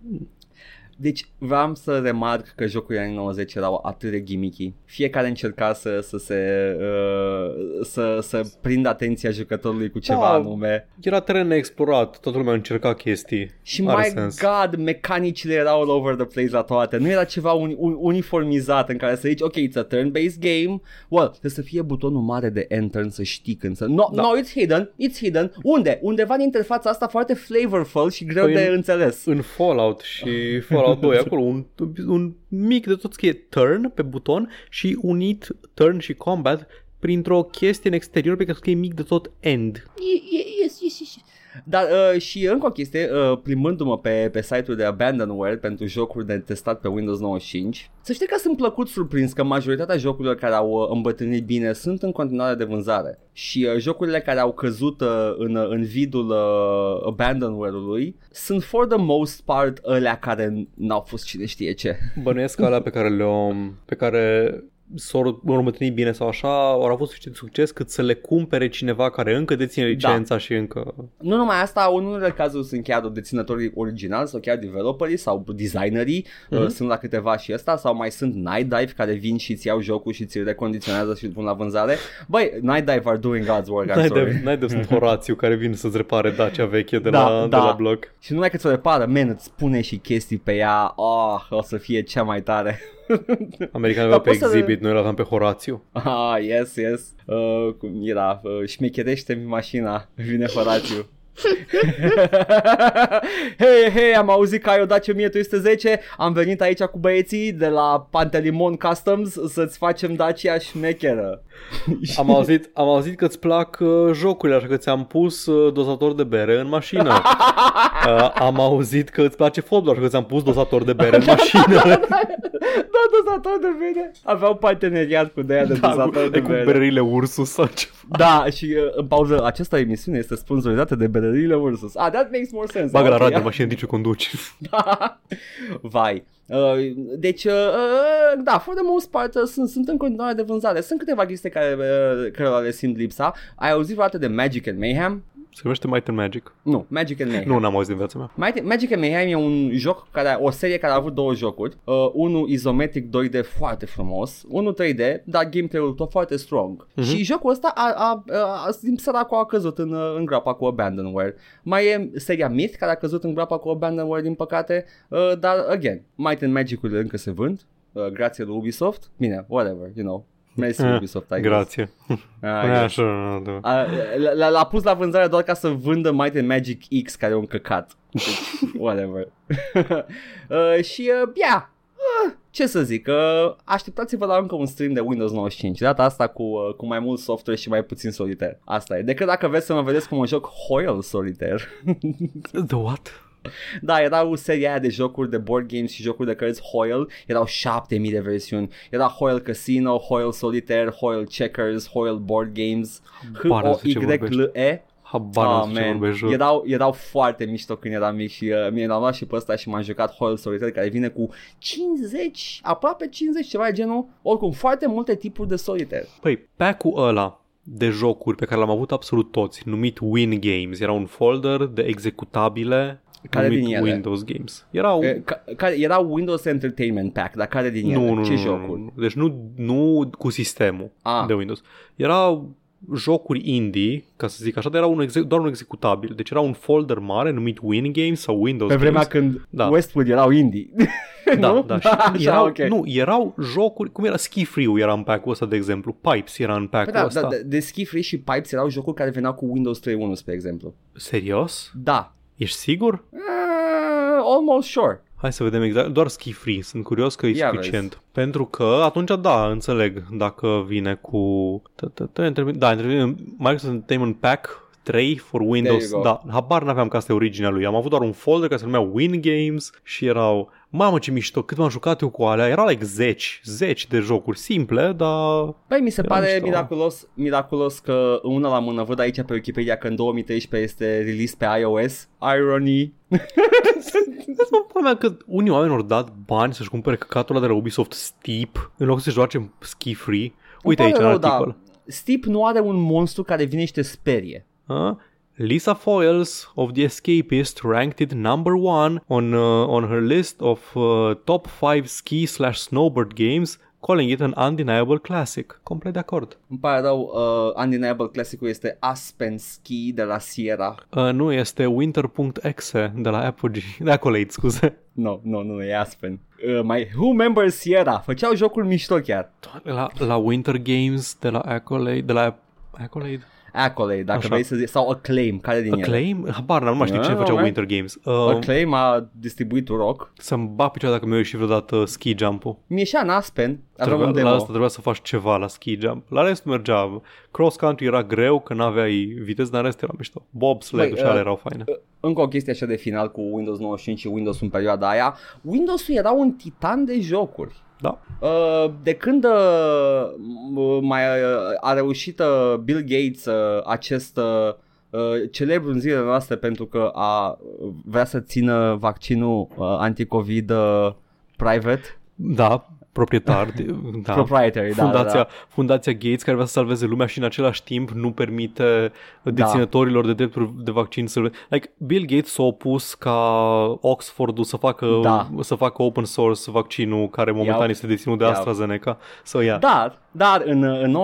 Deci vreau să remarc că jocurile anii 90 erau atât de gimmicky. Fiecare încerca să, să se uh, să, să prindă atenția jucătorului cu ceva Da. anume. Era teren neexplorat, toată lumea încerca chestii. Și Are my sens. god, mecanicile erau all over the place la toate. Nu era ceva un, un, uniformizat în care să zici, ok, it's a turn-based game. Well, trebuie să fie butonul mare de enter să știi când să... No, Da. no, it's hidden, it's hidden. Unde? Undeva în interfața asta foarte flavorful și greu Păi de în- înțeles. În Fallout și Fallout 2, acolo un, un mic de tot scrie turn pe buton și unit turn și combat printr-o chestie în exterior pe care scrie mic de tot end. Yes, yes, yes. Dar uh, și încă o chestie, uh, plimbându-mă pe, pe site-ul de Abandonware pentru jocuri de testat pe Windows 95, să știi că sunt plăcut surprins că majoritatea jocurilor care au uh, îmbătrânit bine sunt în continuare de vânzare. Și uh, jocurile care au căzut uh, în, uh, în vidul uh, Abandonware-ului sunt for the most part alea care n-au fost cine știe ce. Bănuiesc că alea pe care le-o, pe care s-au următrit bine sau așa, au avut suficient succes cât să le cumpere cineva care încă deține licența și încă... Nu numai asta, în unele cazuri sunt chiar deținătorii originali sau chiar developerii sau designerii, Mhm. uh, sunt la câteva și ăsta sau mai sunt Night Dive care vin și ți iau jocul și ți-l recondiționează și îl pun la vânzare. Băi, Night Dive are doing God's work, I'm N-ai sorry. de, n-ai de sunt Horațiu care vine să-ți repare Dacia veche de, Da, la, da. de la bloc. Și nu numai că ți-o repară, man, îți pune și chestii pe ea, oh, o să fie cea mai tare. Americanii Dar aveau pe poți să- exhibit, noi îl aveam pe Horațiu. Ah, yes, yes. Uh, cum era, uh, șmecherește-mi mașina, vine Horațiu. hei, hei, am auzit că ai o Dacia 1310, am venit aici cu băieții de la Pantelimon Customs să-ți facem Dacia șmecheră. Am auzit, am auzit că îți plac uh, jocurile, așa că ți-am pus uh, dozator de bere în mașină. Uh, am auzit că îți place fotbalul, așa că ți-am pus dozator de bere în mașină. da, dozator de bere. Aveau parteneriat cu de de da, dozator cu, de cu bere. bererile Ursus sau ceva. Da, și uh, în pauză, această emisiune este sponsorizată de berările Ursus. Ah, that makes more sense. Bagă la Ok, radio ia. în mașină în timp ce conduci. Vai. Uh, deci, uh, uh, da, for the most part uh, sunt, sunt în continuare de vânzare. Sunt câteva chestii care, uh, care le simt lipsa. Ai auzit vreodată de Magic and Mayhem? Se numește Might and Magic. Nu, Magic and Mayhem. Nu, n-am auzit în viața mea. Might- Magic and Mayhem e un joc care o serie care a avut două jocuri. Uh, unul izometric 2D foarte frumos, unul 3D, dar gameplay-ul tot foarte strong. Mhm. Și jocul ăsta a, a, a, a din săracul a căzut în, uh, în groapa cu Abandonware. Mai e seria Myth care a căzut în groapa cu Abandonware din păcate, uh, dar again, Might and Magic-urile încă se vând. Uh, grație lui Ubisoft. Bine, whatever, you know. Mersi Eh, Ubisoft, I guess. Grație. Ah, Ah, yes. așa, nu, nu. A, l- l-a pus la vânzare doar ca să vândă Might and Magic X care e un căcat. Deci, whatever. uh, și, uh, yeah, uh, ce să zic, uh, așteptați-vă la încă un stream de Windows 95. De data asta cu, uh, cu mai mult software și mai puțin solitaire. Asta e. Decât dacă vreți să mă vedeți cum mă joc Hoyle solitaire. The what? da, erau seria aia de jocuri de board games și jocuri de cărți Hoyle. Erau 7000 de versiuni. Era Hoyle Casino, Hoyle Solitaire, Hoyle Checkers, Hoyle Board Games. Habar n-am despre ce H-O-Y-L-E. Habar n-am Ah, despre ce man. vorbești, jur. erau, erau foarte mișto când eram mic și uh, mie l-am luat și pe ăsta și m-am jucat Hoyle Solitaire care vine cu 50, aproape 50, ceva de genul. Oricum, foarte multe tipuri de solitaire. Păi, pack-ul ăla de jocuri pe care l-am avut absolut toți, numit Win Games, era un folder de executabile Care numit din ele? Windows Games. Erau... E, ca, care era Windows Entertainment Pack, dar care din ele? nu, nu, Ce nu, jocuri? nu, deci nu, nu cu sistemul Ah. de Windows. Erau jocuri indie, ca să zic așa, dar era un exec- doar un executabil. Deci era un folder mare numit Win Games sau Windows Pe vremea Games. când Da. Westwood erau indie. Da, nu? da, și Așa, erau, ok. nu, erau jocuri, cum era Ski Free-ul era în pack-ul ăsta, de exemplu, Pipes era în Păi pack-ul da, ăsta. da, de, de Ski Free și Pipes erau jocuri care veneau cu Windows 3.1, spre exemplu. Serios? Da. Ești sigur? Uh, almost sure. Hai să vedem exact, doar ski free, sunt curios că e Ia suficient. Pentru că atunci da, înțeleg dacă vine cu... Da, intervine Microsoft Entertainment Pack 3 for Windows. There you Da, habar n-aveam că asta e originea lui. Am avut doar un folder care se numea Win Games și erau... Mamă ce mișto, cât m-am jucat eu cu alea. Era like zeci, zeci de jocuri simple, dar... Păi mi se Era pare mișto. miraculos, miraculos că una la mână văd aici pe Wikipedia că în 2013 este release pe iOS. Irony. Pula mea că unii oameni au dat bani să-și cumpere căcatul ăla de la Ubisoft Steep în loc să se joace ski free. Uite Îmi aici pare în rău, articol. Da. Steep nu are un monstru care vine și te sperie. Uh, Lisa Foyles of The Escapist ranked it number one on uh, on her list of uh, top 5 ski slash snowboard games, calling it an undeniable classic. Complet de acord. Îmi pare rău, uh, Undeniable Classic-ul este Aspen Ski de la Sierra. Uh, nu, este winter.exe de la Apogee, de Accolade, scuze. No, no, nu, e Aspen. Uh, my, who remembers Sierra? Făceau jocuri mișto chiar. La, la Winter Games de la Accolade, de la Accolade? Accolade, dacă Așa. vrei să zici, sau Acclaim, care din ele? Acclaim? Habar, n-am, nu mai știu Ah, cine făcea alright. Winter Games. Uh, Acclaim a distribuit Rock. să-mi bag picioare dacă mi-a ieșit vreodată ski jump-ul. Mi în Aspen, aveam Trebuia, un la demo. asta trebuia să faci ceva la ski jump. La rest mergea. Cross country era greu că n-aveai viteză, dar în rest era mișto. Bobsled Băi, și ale uh, erau faine. Încă o chestie așa de final cu Windows 95 și Windows în perioada aia. Windows-ul era un titan de jocuri. Da. Uh, de când uh, m- mai uh, a reușit uh, Bill Gates uh, acest uh, uh, celebru în zilele noastre pentru că a vrea să țină vaccinul uh, anticovid uh, private, Da, proprietar. De, da. proprietary, da, Fundația, da, da. Fundația Gates care vrea să salveze lumea și în același timp nu permite deținătorilor de drepturi de vaccin să like, Bill Gates s-a opus ca Oxfordul să facă, Da. să facă open source vaccinul care momentan Iau. este deținut de Iau. AstraZeneca. So, yeah. Dar, dar în, în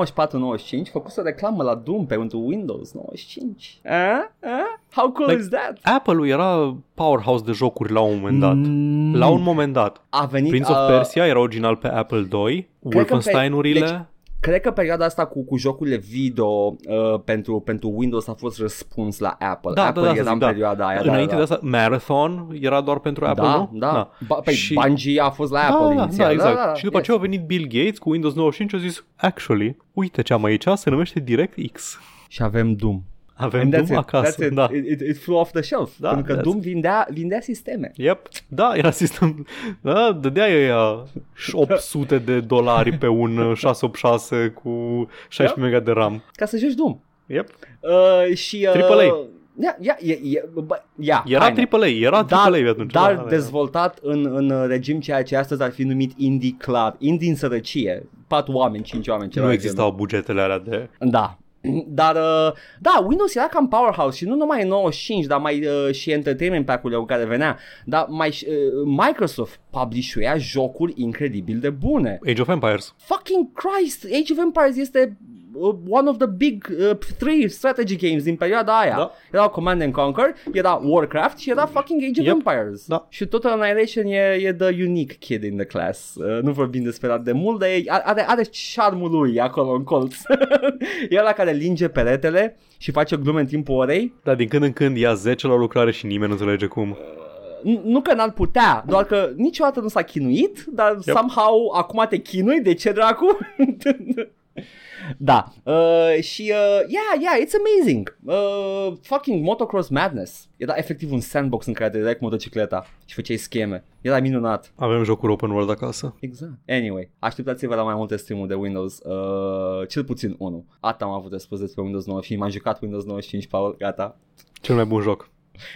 94-95 făcuse reclamă la Doom pentru Windows 95. Eh? Eh? How cool Like, is that? Apple-ul era powerhouse de jocuri la un moment dat. Mm, La un moment dat. a venit Prince of uh, Persia era original pe Apple 2, că pe- Wolfenstein-urile... deci- Cred că perioada asta cu, cu jocurile video uh, pentru, pentru Windows a fost răspuns la Apple. Da, Apple da, da, să era zic, în da. perioada aia. Înainte da, de da. asta, Marathon era doar pentru Apple, da, nu? da. Ba, păi Și- Bungie a fost la Apple da, da, inițial. da, exact. Da, da, și după yes. aceea a venit Bill Gates cu Windows 95 și a zis, actually, uite ce am aici, se numește DirectX. Și avem Doom. Avem And that's Doom it. acasă. That's it. Da. It, it, it flew off the shelf. Da, pentru că that's- Doom vindea, vindea sisteme. Yep. Da, era sistem. Da, dădea ea 800 de dolari pe un uh, 686 cu 16 mega de RAM. Ca să joci Doom. Yep. Uh, și... Uh, AAA. Ia, ia, ia, ia, bă, ia, Era haine. AAA, era dar, AAA atunci. dar da, da, da. dezvoltat în, în regim ceea ce astăzi ar fi numit indie club, indie în sărăcie, patru oameni, cinci oameni, ceva Nu de existau bugetele alea de... genul. Da, Dar, uh, da, Windows era cam powerhouse și nu numai în 95, dar mai uh, și entertainment pack-urile care venea, dar mai uh, Microsoft publishuia jocuri incredibil de bune. Age of Empires. Fucking Christ, Age of Empires este uh, one of the big uh, three strategy games din perioada aia. Da. Era Command and Conquer, era Warcraft și era fucking Age of Yep. Empires. Da. Și tot Annihilation e, e the unique kid in the class. Uh, nu vorbim despre atât de mult, dar e, are, are charmul lui acolo în colț. e ăla care linge peretele și face glume în timpul orei. Dar din când în când ia 10 la lucrare și nimeni nu înțelege cum. N- nu că n-ar putea, doar că niciodată nu s-a chinuit, dar yep. somehow acum te chinui, de ce dracu? da, uh, și uh, yeah, yeah, it's amazing. Uh, fucking motocross madness. Era efectiv un sandbox în care te dai cu motocicleta și făceai scheme. Era minunat. Avem jocuri open world acasă. Exact. Anyway, așteptați-vă la mai multe stream-uri de Windows, uh, cel puțin unul. Atât am avut de spus despre Windows 95, m-am jucat Windows 95, Paul, gata. Cel mai bun joc.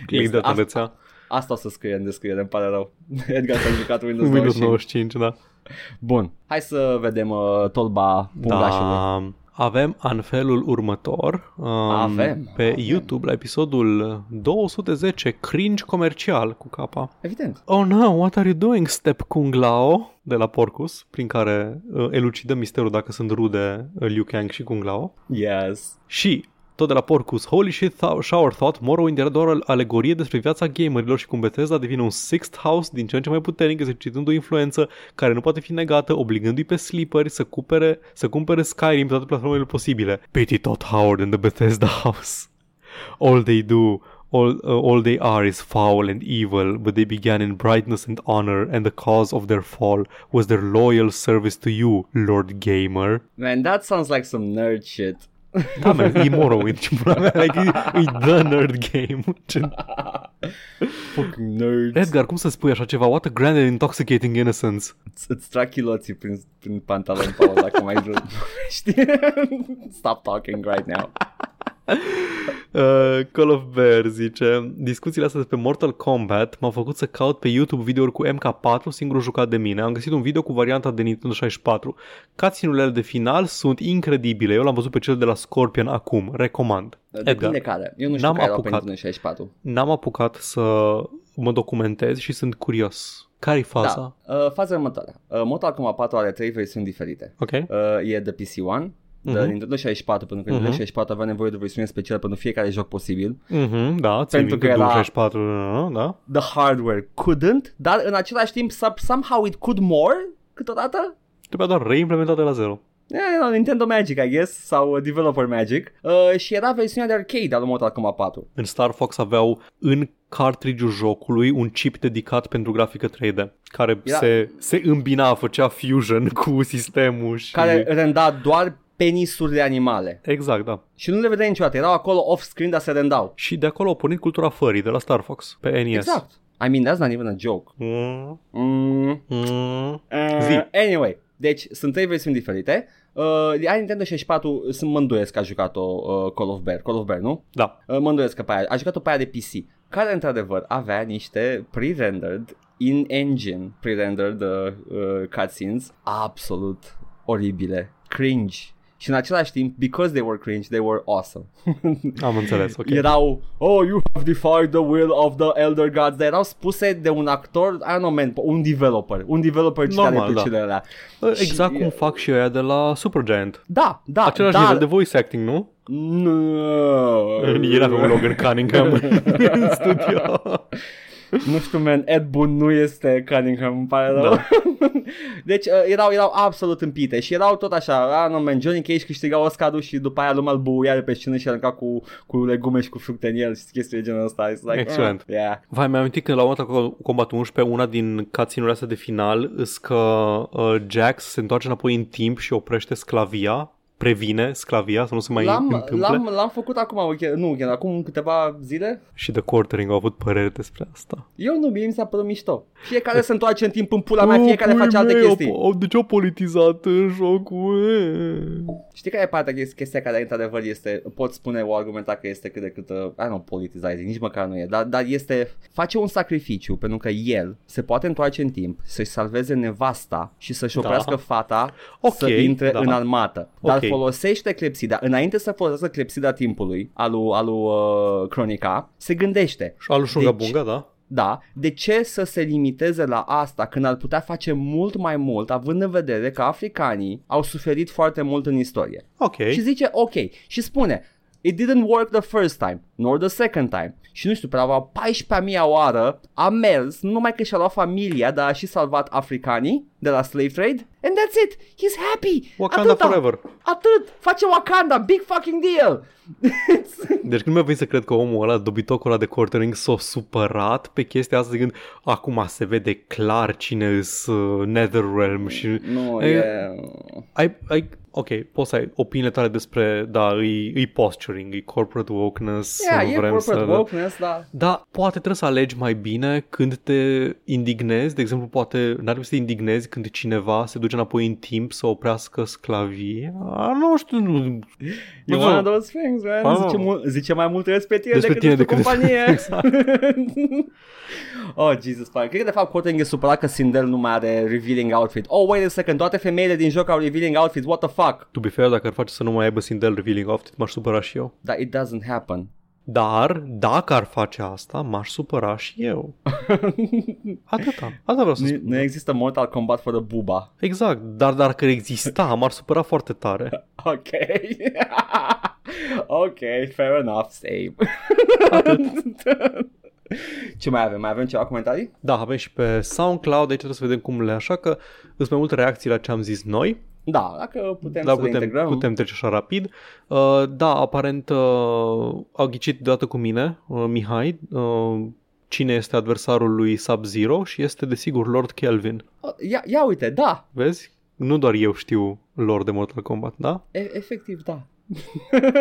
Link de Asta- rețea. Asta o să scrie în descriere, îmi pare rău. Edgar s-a jucat Windows, Windows 95. 95, da. Bun, hai să vedem uh, tolba pungașului. Da. Avem anfelul următor um, Avem, pe avem. YouTube la episodul 210 Cringe comercial cu capa. Evident. Oh no, what are you doing, Step Kung Lao? De la Porcus, prin care uh, elucidăm misterul dacă sunt rude uh, Liu Kang și Kung Lao. Yes. Și tot de la Porcus, Holy shit, th- Shower Thought, Morrowind era doar o alegorie despre viața gamerilor și cum Bethesda devine un sixth house din ce în ce mai puternic, exercitând o influență care nu poate fi negată, obligându-i pe sleeperi să cumpere, să cumpere Skyrim pe toate platformele posibile. Pity Todd Howard and the Bethesda House. All they do All, uh, all they are is foul and evil, but they began in brightness and honor, and the cause of their fall was their loyal service to you, Lord Gamer. Man, that sounds like some nerd shit. Da, man, e Morrowind, ce pula mea, like, e, e the nerd game. Ce... Fucking nerds. Edgar, cum să spui așa ceva? What a grand and intoxicating innocence. Îți- Îți trag chiloții prin, prin pantalon, Paul, dacă mai vrei. Știi? Stop talking right now. Uh, Call of Bear zice Discuțiile astea despre Mortal Kombat m-au făcut să caut pe YouTube videouri cu MK4 singurul jucat de mine. Am găsit un video cu varianta de Nintendo 64. Cutscene-urile de final sunt incredibile. Eu l-am văzut pe cel de la Scorpion acum. Recomand. Depinde care. Eu nu știu N-am care erau pe apucat. Nintendo 64. N-am apucat să mă documentez și sunt curios. Care-i faza? Da. Uh, faza următoare. Uh, Mortal Kombat 4 are trei versiuni diferite. Ok. Uh, e de PC One, de Mhm. Nintendo 64, pentru că Mhm. Nintendo 64 avea nevoie de o versiune specială pentru fiecare joc posibil. Mhm, da, țin Pentru minte, că era- Doom 64, da? The hardware couldn't, dar în același timp sub- somehow it could more câteodată. Trebuia doar reimplementat de la zero. Yeah, you know, Nintendo Magic, I guess, sau uh, Developer Magic. Uh, și era versiunea de arcade al lui Mortal Kombat 4. În Star Fox aveau în cartridge jocului un chip dedicat pentru grafică 3D care Era- se, se îmbina, făcea fusion cu sistemul și... Care renda doar penisuri de animale. Exact, da. Și nu le vedeai niciodată, erau acolo off-screen, dar se rendau. Și de acolo a pornit cultura fării de la Star Fox pe NES. Exact. I mean, that's not even a joke. Mm, Mm. mm. Uh, Zi. Anyway, deci sunt trei versiuni diferite. Uh, ai Nintendo 64, sunt mă îndoiesc că a jucat-o uh, Call of Bear. Call of Bear, nu? Da. Uh, mă îndoiesc că pe aia. A jucat-o pe aia de PC. Care, într-adevăr, avea niște pre-rendered, in-engine pre-rendered uh, uh, cutscenes absolut oribile. Cringe. Și în același timp, because they were cringe, they were awesome. Am înțeles, ok. Erau, oh, you have defied the will of the elder gods, dar erau spuse de un actor, I don't know, man, un developer, un developer citat Normal, da. replicile alea. Exact Și- cum fac și ăia de la Supergiant. Da, da, Același dar... nivel de voice acting, nu? No. Era pe un Logan Cunningham în studio. Nu știu, man, Ed Boon nu este Cunningham, îmi pare rău. Da. deci uh, erau, erau absolut împite și erau tot așa, ah, no, man, Johnny Cage câștiga Oscarul și după aia lumea îl buia de pe scenă și arunca cu, cu legume și cu fructe în el și chestii de genul ăsta. It's like, Excelent. Uh, yeah. Vai, mi-am amintit că la Mortal Kombat 11, una din cutscene astea de final, îs că uh, Jax se întoarce înapoi în timp și oprește sclavia, previne sclavia să nu se mai L-am, întâmple. l-am, l-am făcut acum, weekend, nu, weekend, acum câteva zile. Și The Quartering au avut părere despre asta. Eu nu, mie mi s-a părut mișto. Fiecare se întoarce în timp în pula mea, fiecare face alte chestii. Au, de ce au politizat în jocul? Știi care e partea chesti- chestia care într-adevăr este, pot spune o argumenta că este cât de cât, uh, I don't know, politicizing, nici măcar nu e, dar, dar este, face un sacrificiu pentru că el se poate întoarce în timp, să-și salveze nevasta și să-și Da. oprească fata Ok, să intre da. în armată. Dar Ok, folosește clepsida, înainte să folosească clepsida timpului alu, alu uh, Cronica, se gândește. Și alu Shunga Deci- Bunga, da? Da, de ce să se limiteze la asta când ar putea face mult mai mult, având în vedere că africanii au suferit foarte mult în istorie? Ok. Și zice ok și spune It didn't work the first time, nor the second time. Și nu știu, pe la 14-a mea oară a mers, nu numai că și-a luat familia, dar a și salvat africanii de la slave trade. And that's it, he's happy. Wakanda Atâta. forever. Atât, face Wakanda, big fucking deal. Deci când mi-a venit să cred că omul ăla, dobitocul ăla de quartering, s-a supărat pe chestia asta zicând acum se vede clar cine îs uh, Netherrealm și... nu, E- e... Ai, ai, ok, poți să ai opiniile tale despre, da, îi, îi posturing, îi corporate wokeness, Yeah, nu e vrem corporate să... wokeness, da. Da, poate trebuie să alegi mai bine când te indignezi, de exemplu, poate n-ar trebui să te indignezi când cineva se duce înapoi în timp să oprească sclavie. A, nu știu, nu... E Nu. one of those things, man. Ah. Zice, mul- zice mai mult despre tine Despre decât tine despre decât- companie. oh, Jesus, fuck. Cred că de fapt Quoting e supărat că Sindel nu mai are revealing outfit. Oh, wait a second, toate femeile din joc au revealing outfits, what the fuck? To be fair, dacă ar face să nu mai aibă Sindel revealing outfit, m-aș supăra și eu. Dar it doesn't happen. Dar, dacă ar face asta, m-aș supăra și eu. Atâta. Asta vreau să Nu, spun. nu există Mortal Kombat fără buba. Exact, dar dacă exista, m-ar supăra foarte tare. Ok. ok, fair enough, same. Ce mai avem? Mai avem ceva comentarii? Da, avem și pe SoundCloud, aici trebuie să vedem cum le așa că sunt mai multe reacții la ce am zis noi. Da, dacă putem da, să le putem, integrăm. putem trece așa rapid. Uh, da, aparent uh, au ghicit deodată cu mine, uh, Mihai, uh, cine este adversarul lui Sub-Zero și este desigur Lord Kelvin. Oh, Ia, ia uite, da, Vezi? Nu doar eu știu lor de Mortal Kombat, da? e- efectiv, da.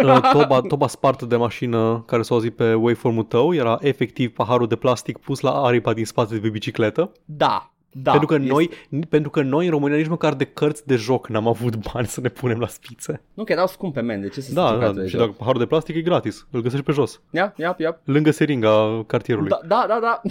Uh, toba, toba spartă de mașină care s-a auzit pe waveform-ul tău era efectiv paharul de plastic pus la aripa din spate de pe bicicletă. Da, da. pentru, că este- noi, pentru că noi în România nici măcar de cărți de joc n-am avut bani să ne punem la spițe. Nu, că erau scumpe, man, de ce să Da, stricați da, de și joc? dacă paharul de plastic e gratis, îl găsești pe jos, Ia, ia, ia. lângă seringa cartierului. Da, da, da, da.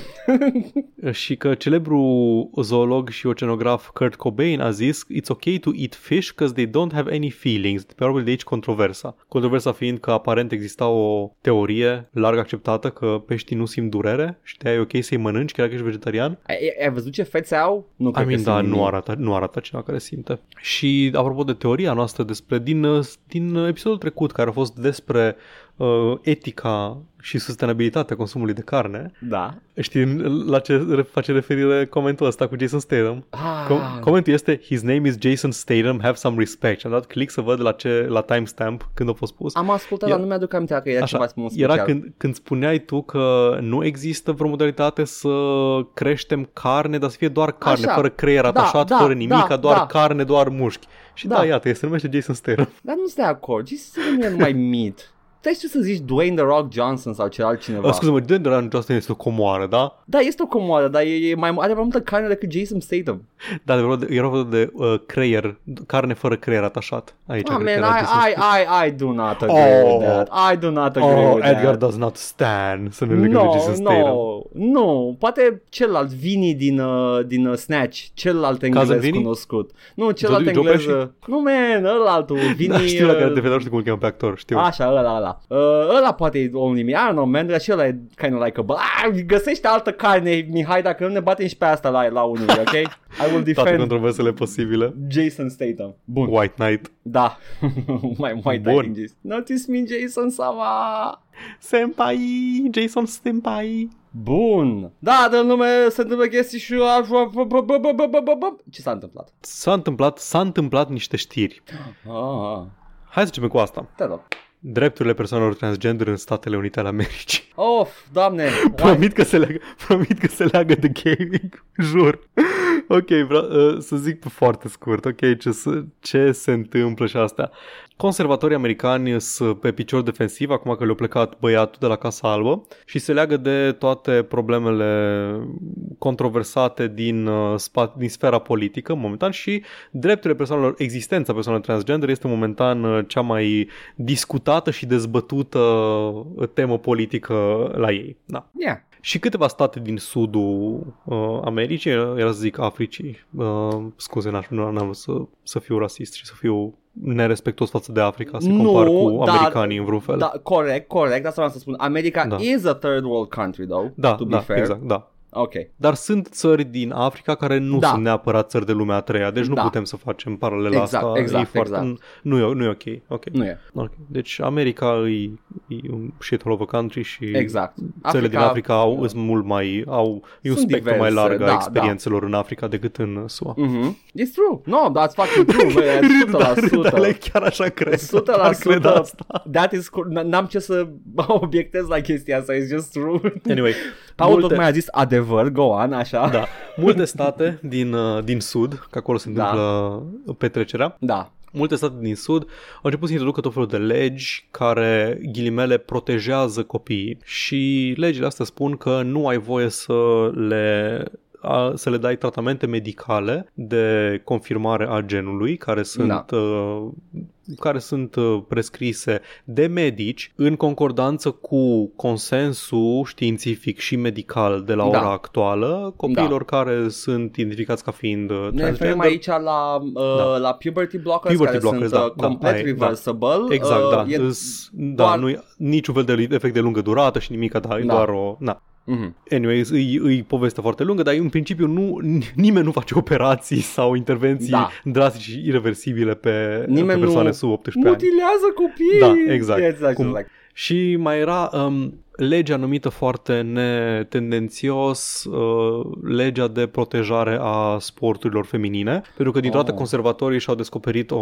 Și că celebrul zoolog și oceanograf Kurt Cobain a zis It's okay to eat fish because they don't have any feelings. Probabil de aici controversa. Controversa fiind că aparent exista o teorie larg acceptată că peștii nu simt durere și de e ok să-i mănânci chiar dacă ești vegetarian. Ai, ai văzut ce fețe au? Nu I cred mean, că da, sunt nu nimic. arată, nu arată cineva care simte. Și apropo de teoria noastră despre din, uh, din episodul trecut care a fost despre uh, etica și sustenabilitatea consumului de carne, Da. știi la ce re- face referire comentul ăsta cu Jason Statham? Ah, Com- comentul este His name is Jason Statham, have some respect. Și am dat click să văd la ce la timestamp când a fost pus. am ascultat, E- dar nu mi-aduc aminte că era ceva Așa, special. era când, când spuneai tu că nu există vreo modalitate să creștem carne, dar să fie doar carne, Așa. fără creier Da, atașat, da, fără nimic, da, doar da. carne, doar mușchi. Și da. Da. da, iată, se numește Jason Statham. Dar nu sunt de acord. Ce să nu e numai meat? Tu știu să zici Dwayne The Rock Johnson sau ce altcineva. Uh, scuze-mă, Dendron Justin este o comoară, da? Da, este o comoară, dar e, e mai, are mai multă carne decât Jason Statham. Da, de, de, era vorba de uh, creier, carne fără creier atașat. Aici Ah, cred man, că era I, Jason I, I, I do not agree Oh. with that. I do not agree Oh, with Edgar that. does not stand să ne legăm de No, Jason Statham. no, nu, poate celălalt, Vini din, uh, din uh, Snatch, celălalt englez Vini? cunoscut. Nu, celălalt Joe- Joe englez, Pesci? uh, nu man, ălaltul, Vini, Da, știu la care uh, te vedeau, știu cum îl cheamă pe actor, știu. Așa, ăla, ăla. Uh, ăla poate e omul nimic. I don't know, man, dar și ăla e kind of like a... Ah, găsește altă carne, Mihai, dacă nu ne batem și pe asta la, la unul, ok? I will Toate defend controversele posibile. Jason Statham. Bun. White Knight. Da. mai mai Bun. Bun. Notice me Jason Sama. Senpai, Jason Senpai. Bun. Da, de nume se întâmplă chestii și... Ce s-a întâmplat? S-a întâmplat, s-a întâmplat niște știri. Ah, Hai să începem cu asta. te rog. Drepturile persoanelor transgender în Statele Unite ale Americii. Of, doamne. Why? Promit că se leagă, promit că se leagă de gaming, jur. Ok, vreau uh, să zic pe foarte scurt, ok, ce, se- ce se întâmplă și astea. Conservatorii americani sunt pe picior defensiv, acum că le-a plecat băiatul de la Casa Albă și se leagă de toate problemele controversate din, uh, spa, din sfera politică momentan și drepturile persoanelor, existența persoanelor transgender este momentan uh, cea mai discutată și dezbătută uh, temă politică la ei. Da. Yeah. Și câteva state din sudul uh, Americii, era să zic Africii, uh, scuze, n-aș, nu n-am vrut să, să fiu rasist și să fiu nerespectos față de Africa, se Nu, compar cu dar- americanii în vreun fel. Da, corect, corect, asta vreau să spun. America Da. is a third world country, though, da, to be da fair. exact, da. Ok. Dar sunt țări din Africa care nu Da. sunt neapărat țări de lumea a treia, deci nu Da. putem să facem paralela Exact, asta. exact, e foarte, exact. Nu, e, nu e ok. ok. Nu e. Ok. Deci America e, e un shithole of a country și Exact. țările din Africa au, sunt mult mai, au e un Sunt spectru mai diverse, larg a da, experiențelor în Africa decât în SUA. Mhm. It's true. No, that's fucking true. bă, e 100%. Dar chiar așa cred. 100%. Chiar cred asta. That is cool. N- N-am ce să obiectez la chestia asta. It's just true. Anyway, Paul multe, tocmai a zis adevăr, go on, așa. da, multe state din, uh, din sud, că acolo se Da. întâmplă petrecerea, Da. multe state din sud au început să introducă tot felul de legi care, ghilimele, protejează copiii și legile astea spun că nu ai voie să le a, să le dai tratamente medicale de confirmare a genului care sunt Da. uh, care sunt uh, prescrise de medici în concordanță cu consensul științific și medical de la ora Da. actuală copiilor care sunt identificați ca fiind uh, Ne referim transgender. aici la, uh, Da. la puberty blockers Puberty care blockers, sunt da, uh, da, complet ai- da. reversible. Exact, uh, da. E... Îs- da, doar- nu e niciun fel de efect de lungă durată și nimic, da, e Da. doar o... Na. Mhm. Anyway, e, e poveste foarte lungă, dar în principiu nu, nimeni nu face operații sau intervenții Da. drastice și irreversibile pe, Nimeni pe persoane nu sub 18 ani. Mutilează copiii. Da, exact. exact, Cum- exact. Și mai era um, legea numită foarte netendențios, uh, legea de protejare a sporturilor feminine, pentru că dintr-o dată Oh. conservatorii și-au descoperit o,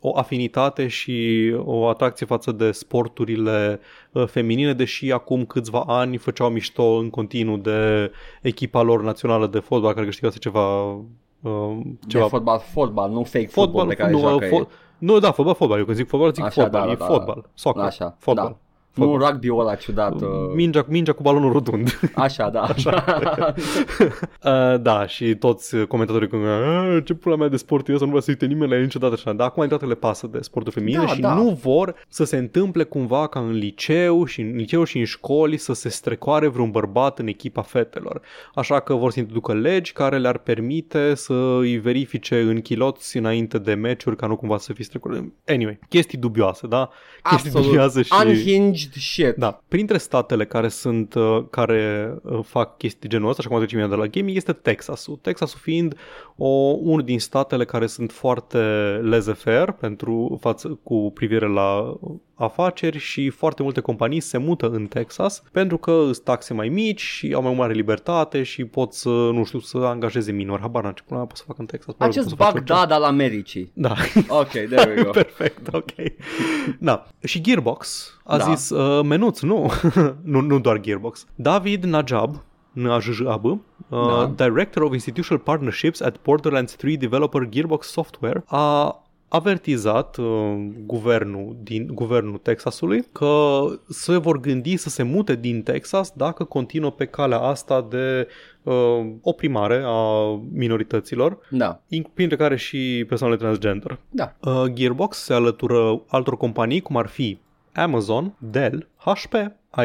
o afinitate și o atracție față de sporturile uh, feminine, deși acum câțiva ani făceau mișto în continuu de echipa lor națională de fotbal care câștigase ceva... Uh, Ce fotbal, fotbal, nu fake football pe care nu, joacă uh, ei. fo- nu, da, fotbal, fotbal. Eu când zic fotbal, zic Așa, fotbal. da, e da, da. fotbal. Soccer. Așa, fotbal. da. Fotbal. Nu rugby-ul ăla ciudat. Uh, Mingea, mingea cu balonul rotund. așa, da. uh, da, și toți comentatorii cum "Ah, ce pula mea de sport e ăsta, nu vrea să uite nimeni la el niciodată așa. Dar acum toate le pasă de sportul feminine Da, și da. nu vor să se întâmple cumva ca în liceu și în liceu și în școli să se strecoare vreun bărbat în echipa fetelor. Așa că vor să introducă legi care le-ar permite să îi verifice în chiloți înainte de meciuri ca nu cumva să fie strecurat. Anyway, chestii dubioase, da? Chestii Absolut. dubioase și... Unhinged shit. Da, printre statele care sunt uh, care uh, fac chestii genul ăsta, și acum trecem de la gaming, este Texasul. Texasul fiind o, unul din statele care sunt foarte laissez-faire pentru față cu privire la afaceri și foarte multe companii se mută în Texas pentru că sunt taxe mai mici și au mai mare libertate și pot să, nu știu, să angajeze minori. Habar n-am ce până pot să fac în Texas. Probabil Acest pot să fac orice. Bagdad al Americii. Da. Ok, there we go. Perfect, ok. Da. Și Gearbox a Da. zis, uh, menuț, nu. nu, nu doar Gearbox. David Najab, Najab, uh, Da. Director of Institutional Partnerships at Borderlands 3 developer Gearbox Software, a avertizat uh, guvernul din guvernul Texasului că se vor gândi să se mute din Texas dacă continuă pe calea asta de uh, oprimare a minorităților Da, inc- printre care și persoanele transgender. da. Uh, Gearbox se alătură altor companii cum ar fi Amazon, Dell, HP,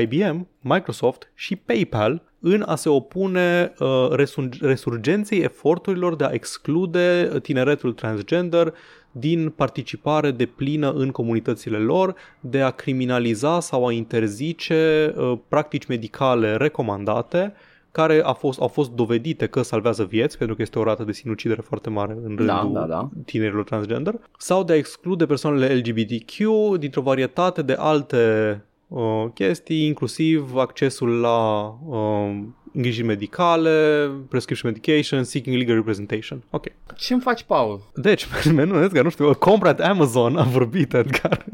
IBM, Microsoft și PayPal în a se opune uh, resun- resurgenței eforturilor de a exclude tineretul transgender din participare de plină în comunitățile lor, de a criminaliza sau a interzice uh, practici medicale recomandate care a fost, au fost dovedite că salvează vieți, pentru că este o rată de sinucidere foarte mare în rândul Da, da, da. tinerilor transgender, sau de a exclude persoanele LGBTQ dintr-o varietate de alte uh, chestii, inclusiv accesul la uh, îngrijiri medicale, prescription medication, seeking legal representation. Ok. Ce-mi faci, Paul? Deci, menul Edgar, nu știu, Comrade Amazon a vorbit, Edgar.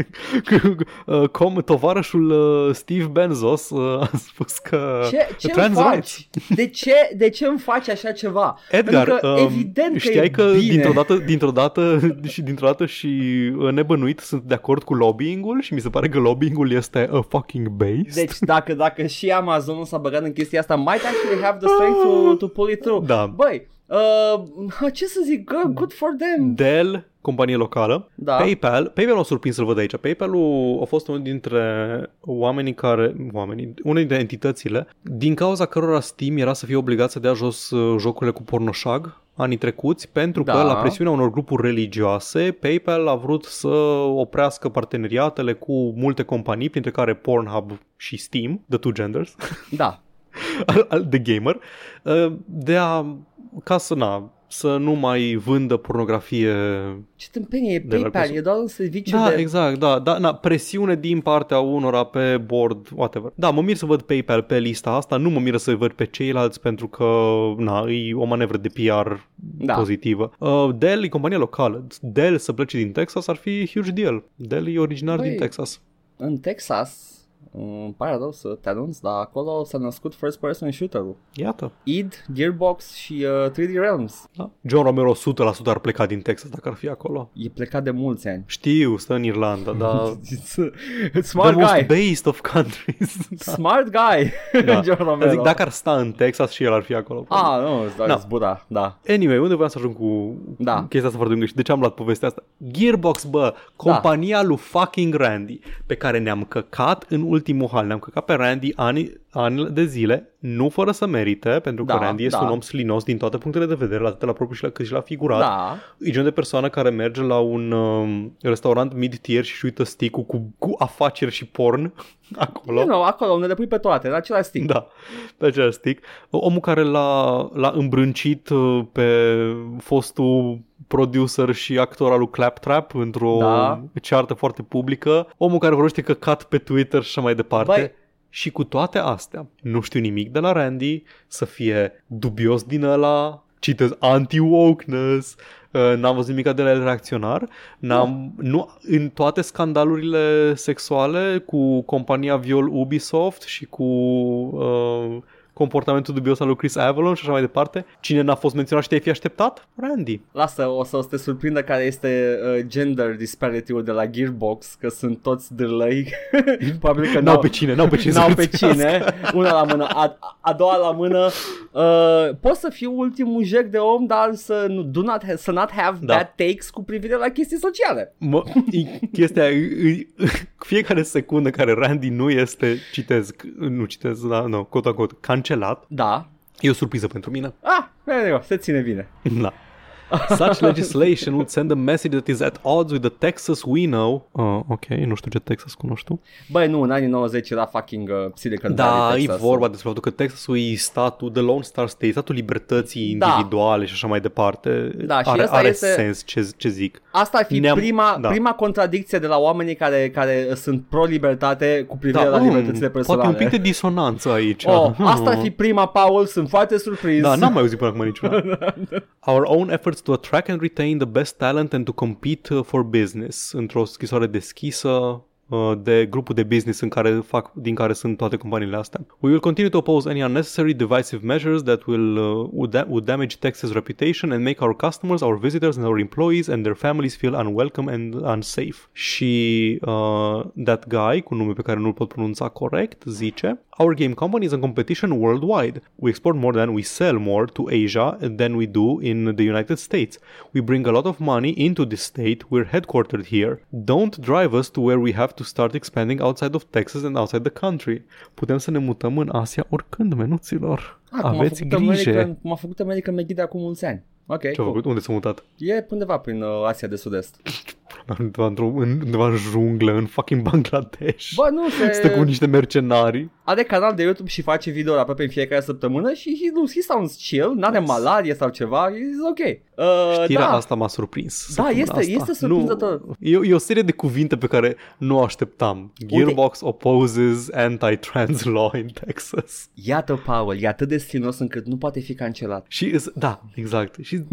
Cu, uh, com, tovarășul uh, Steve Benzos uh, a spus că Ce, ce trans faci? rights. De ce, de ce îmi faci așa ceva? Edgar, Pentru că, um, evident că știai e că bine. dintr-o dată, dintr-o dată și dintr-o dată și uh, nebănuit sunt de acord cu lobbying-ul și mi se pare că lobbying-ul este a fucking base. Deci dacă, dacă și Amazon s-a băgat în chestia asta, might actually have the strength to, to pull it through. Da. Băi, uh, ce să zic, good, good for them. Dell, companie locală, Da. PayPal, PayPal m-a surprins să-l văd aici. PayPal-ul a fost unul dintre oamenii care, oamenii, una dintre entitățile, din cauza cărora Steam era să fie obligat să dea jos uh, jocurile cu pornoșag, anii trecuți pentru că Da. la presiunea unor grupuri religioase PayPal a vrut să oprească parteneriatele cu multe companii, printre care Pornhub și Steam, the two genders, Da. al, al, de gamer, uh, de a, ca să, na, să nu mai vândă pornografie Ce tâmpenie e De la PayPal, consum. e doar un serviciu Da, de... exact, da, da, na, presiune din partea unora pe board, whatever. Da, mă mir să văd PayPal pe lista asta, nu mă miră să văd pe ceilalți pentru că, na, e o manevră de PR Da. pozitivă. Uh, Dell e compania locală. Dell să plece din Texas ar fi huge deal. Dell e originar Băi, din Texas. În Texas, îmi pare rău să te anunț, dar acolo s-a născut first person shooter-ul. Iată. id, Gearbox și uh, 3D Realms. Da. John Romero 100% ar pleca din Texas dacă ar fi acolo. E plecat de mulți ani. Știu, stă în Irlanda, dar... It's, it's The smart most guy. based of countries. da. Smart guy. Da. John Romero. Zic, dacă ar sta în Texas și el ar fi acolo. Ah, nu, îți Da. da. zbura, da. Anyway, unde voiam să ajung cu Da. chestia asta foarte lungă și de ce am luat povestea asta? Gearbox, bă, compania lui fucking Randy, pe care ne-am căcat în ultimul hal. Ne-am căcat pe Randy ani, ani de zile, nu fără să merite, pentru că Da, Randy este da. un om slinos din toate punctele de vedere, atât la propriu și la, cât și la figurat. Da. E genul de persoană care merge la un um, restaurant mid-tier și uită stick cu, cu afaceri și porn acolo. Nu, nu, acolo unde le pui pe toate, la același stick. Da, pe același stick. Omul care l-a, l-a îmbrâncit uh, pe fostul producer și actor al lui Claptrap într-o Da. ceartă foarte publică. Omul care vorbește căcat pe Twitter și așa mai departe. Băi. Și cu toate astea, nu știu nimic de la Randy, să fie dubios din ăla, citez anti-wokeness, uh, n-am văzut nimic de la el reacționar, n-am, nu, în toate scandalurile sexuale cu compania Viol Ubisoft și cu uh, comportamentul dubios al lui Chris Avalon și așa mai departe, cine n-a fost menționat și te-ai fi așteptat? Randy. Lasă, o să, o să te surprindă care este uh, gender disparity-ul de la Gearbox, că sunt toți dârlăi. Probabil că N-au pe cine, n-au pe cine să N-au pe hărțuiască. cine, una la mână, a, a doua la mână. Uh, pot să fiu ultimul jec de om, dar să nu, do not have, să not have Da. bad takes cu privire la chestii sociale. Mă, e, chestia, e, e, fiecare secundă care Randy nu este, citez, nu citez, da, nu, quote unquote, cancelat, Da. e o surpriză pentru mine. Ah, anyway, se ține bine. Da. Such legislation would send a message that is at odds with the Texas we know. Oh, ok, nu știu ce Texas cunoști tu. Băi, nu, în anii 90 era fucking uh, Silicon Da, Valley, e Texas. vorba despre faptul că Texasul e statul, the Lone Star State, statul libertății Da. individuale și așa mai departe. Da, și are, ăsta are este- sens ce, ce zic. Asta ar fi Ne-am- prima, da. prima contradicție de la oamenii care, care sunt pro-libertate cu privire la mm, libertățile personale. poate un pic de disonanță aici. Oh, asta ar fi prima, Paul, sunt foarte surprins. Da, n-am mai auzit până acum niciuna. Our own efforts to attract and retain the best talent and to compete uh, for business. Într-o scrisoare deschisă de grupul de business în care fac, din care sunt toate companiile astea. We will continue to oppose any unnecessary divisive measures that will uh, would, da- would damage Texas reputation and make our customers, our visitors and our employees and their families feel unwelcome and unsafe. Și uh, that guy, cu nume pe care nu-l pot pronunța corect, zice Our game company is in competition worldwide. We export more than we sell more to Asia than we do in the United States. We bring a lot of money into this state. We're headquartered here. Don't drive us to where we have to start expanding outside of Texas and outside the country. Putem să ne mutăm în Asia oricând, menuților. Ah, cum a Aveți făcut grijă. American, cum a făcut American Megiddo acum mulți ani. Ok, Ce-a cool. făcut? Unde s-a mutat? E undeva prin uh, Asia de Sud-Est. Undeva, într-o, în, undeva în junglă, în fucking Bangladesh. Bă, nu, se... Stă cu niște mercenari. Are canal de YouTube și face video aproape în fiecare săptămână și he, nu, he sounds chill, n-are malarie sau ceva, e ok. Uh, Știrea da. asta m-a surprins. Da, săptămâna este- asta. este surprinzător. Nu, e, e o serie de cuvinte pe care nu o așteptam. Gearbox opposes anti-trans law in Texas. Iată, Paul, e atât de slinos încât nu poate fi cancelat. Și, îs- da, exact. Și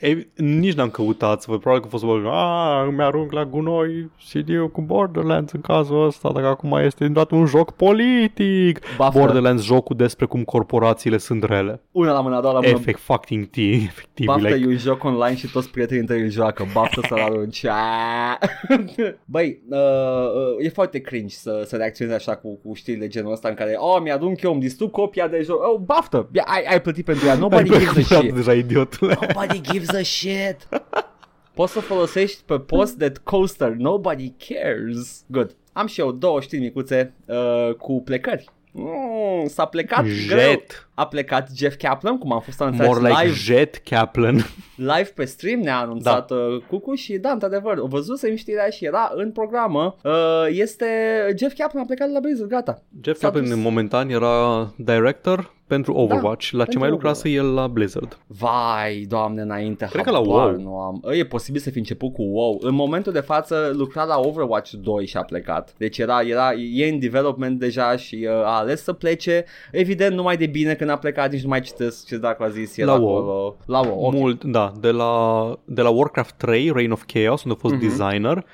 e, nici n-am căutat să văd. Probabil că a fost să a, îmi arunc la gunoi CD-ul cu Borderlands în cazul ăsta, dacă acum este dat un joc politic. Baftă. Borderlands, jocul despre cum corporațiile sunt rele. Una la mână, a doua la mână. Efect fucking T, efectiv. Baftă like, e un joc online și toți prietenii tăi îl joacă Baftă să-l arunci Aaa. Băi, uh, uh, e foarte cringe să, să reacționezi așa cu, cu știrile genul ăsta În care, oh, mi-arunc eu, îmi distrug copia de joc Oh, baftă, Ia, ai, ai plătit pentru ea Nobody ai gives a cumpărat shit deja, idiotule. Nobody gives a shit Poți să folosești pe post de coaster Nobody cares Good Am și eu două știri micuțe uh, cu plecări Mm, s-a plecat Jet. greu. A plecat Jeff Kaplan, cum am fost anunțat More like live, Jet Kaplan. live pe stream, ne-a anunțat da. Cucu și da, într-adevăr, o văzusem știrea și era în programă. Uh, este Jeff Kaplan a plecat de la Blizzard, gata. Jeff S-a Kaplan dus. momentan era director pentru Overwatch. la ce pentru mai lucrase el la Blizzard? Vai, doamne, înainte Cred că la habar WoW. nu am. E posibil să fi început cu WoW. În momentul de față lucra la Overwatch 2 și a plecat. Deci era, era e în development deja și uh, a ales să plece. Evident, numai de bine când a plecat, nici nu mai citesc ce dacă a zis el La WoW. acolo. La WoW. ok. Mult, da, de la, de la Warcraft 3, Reign of Chaos, unde a fost Mhm. designer,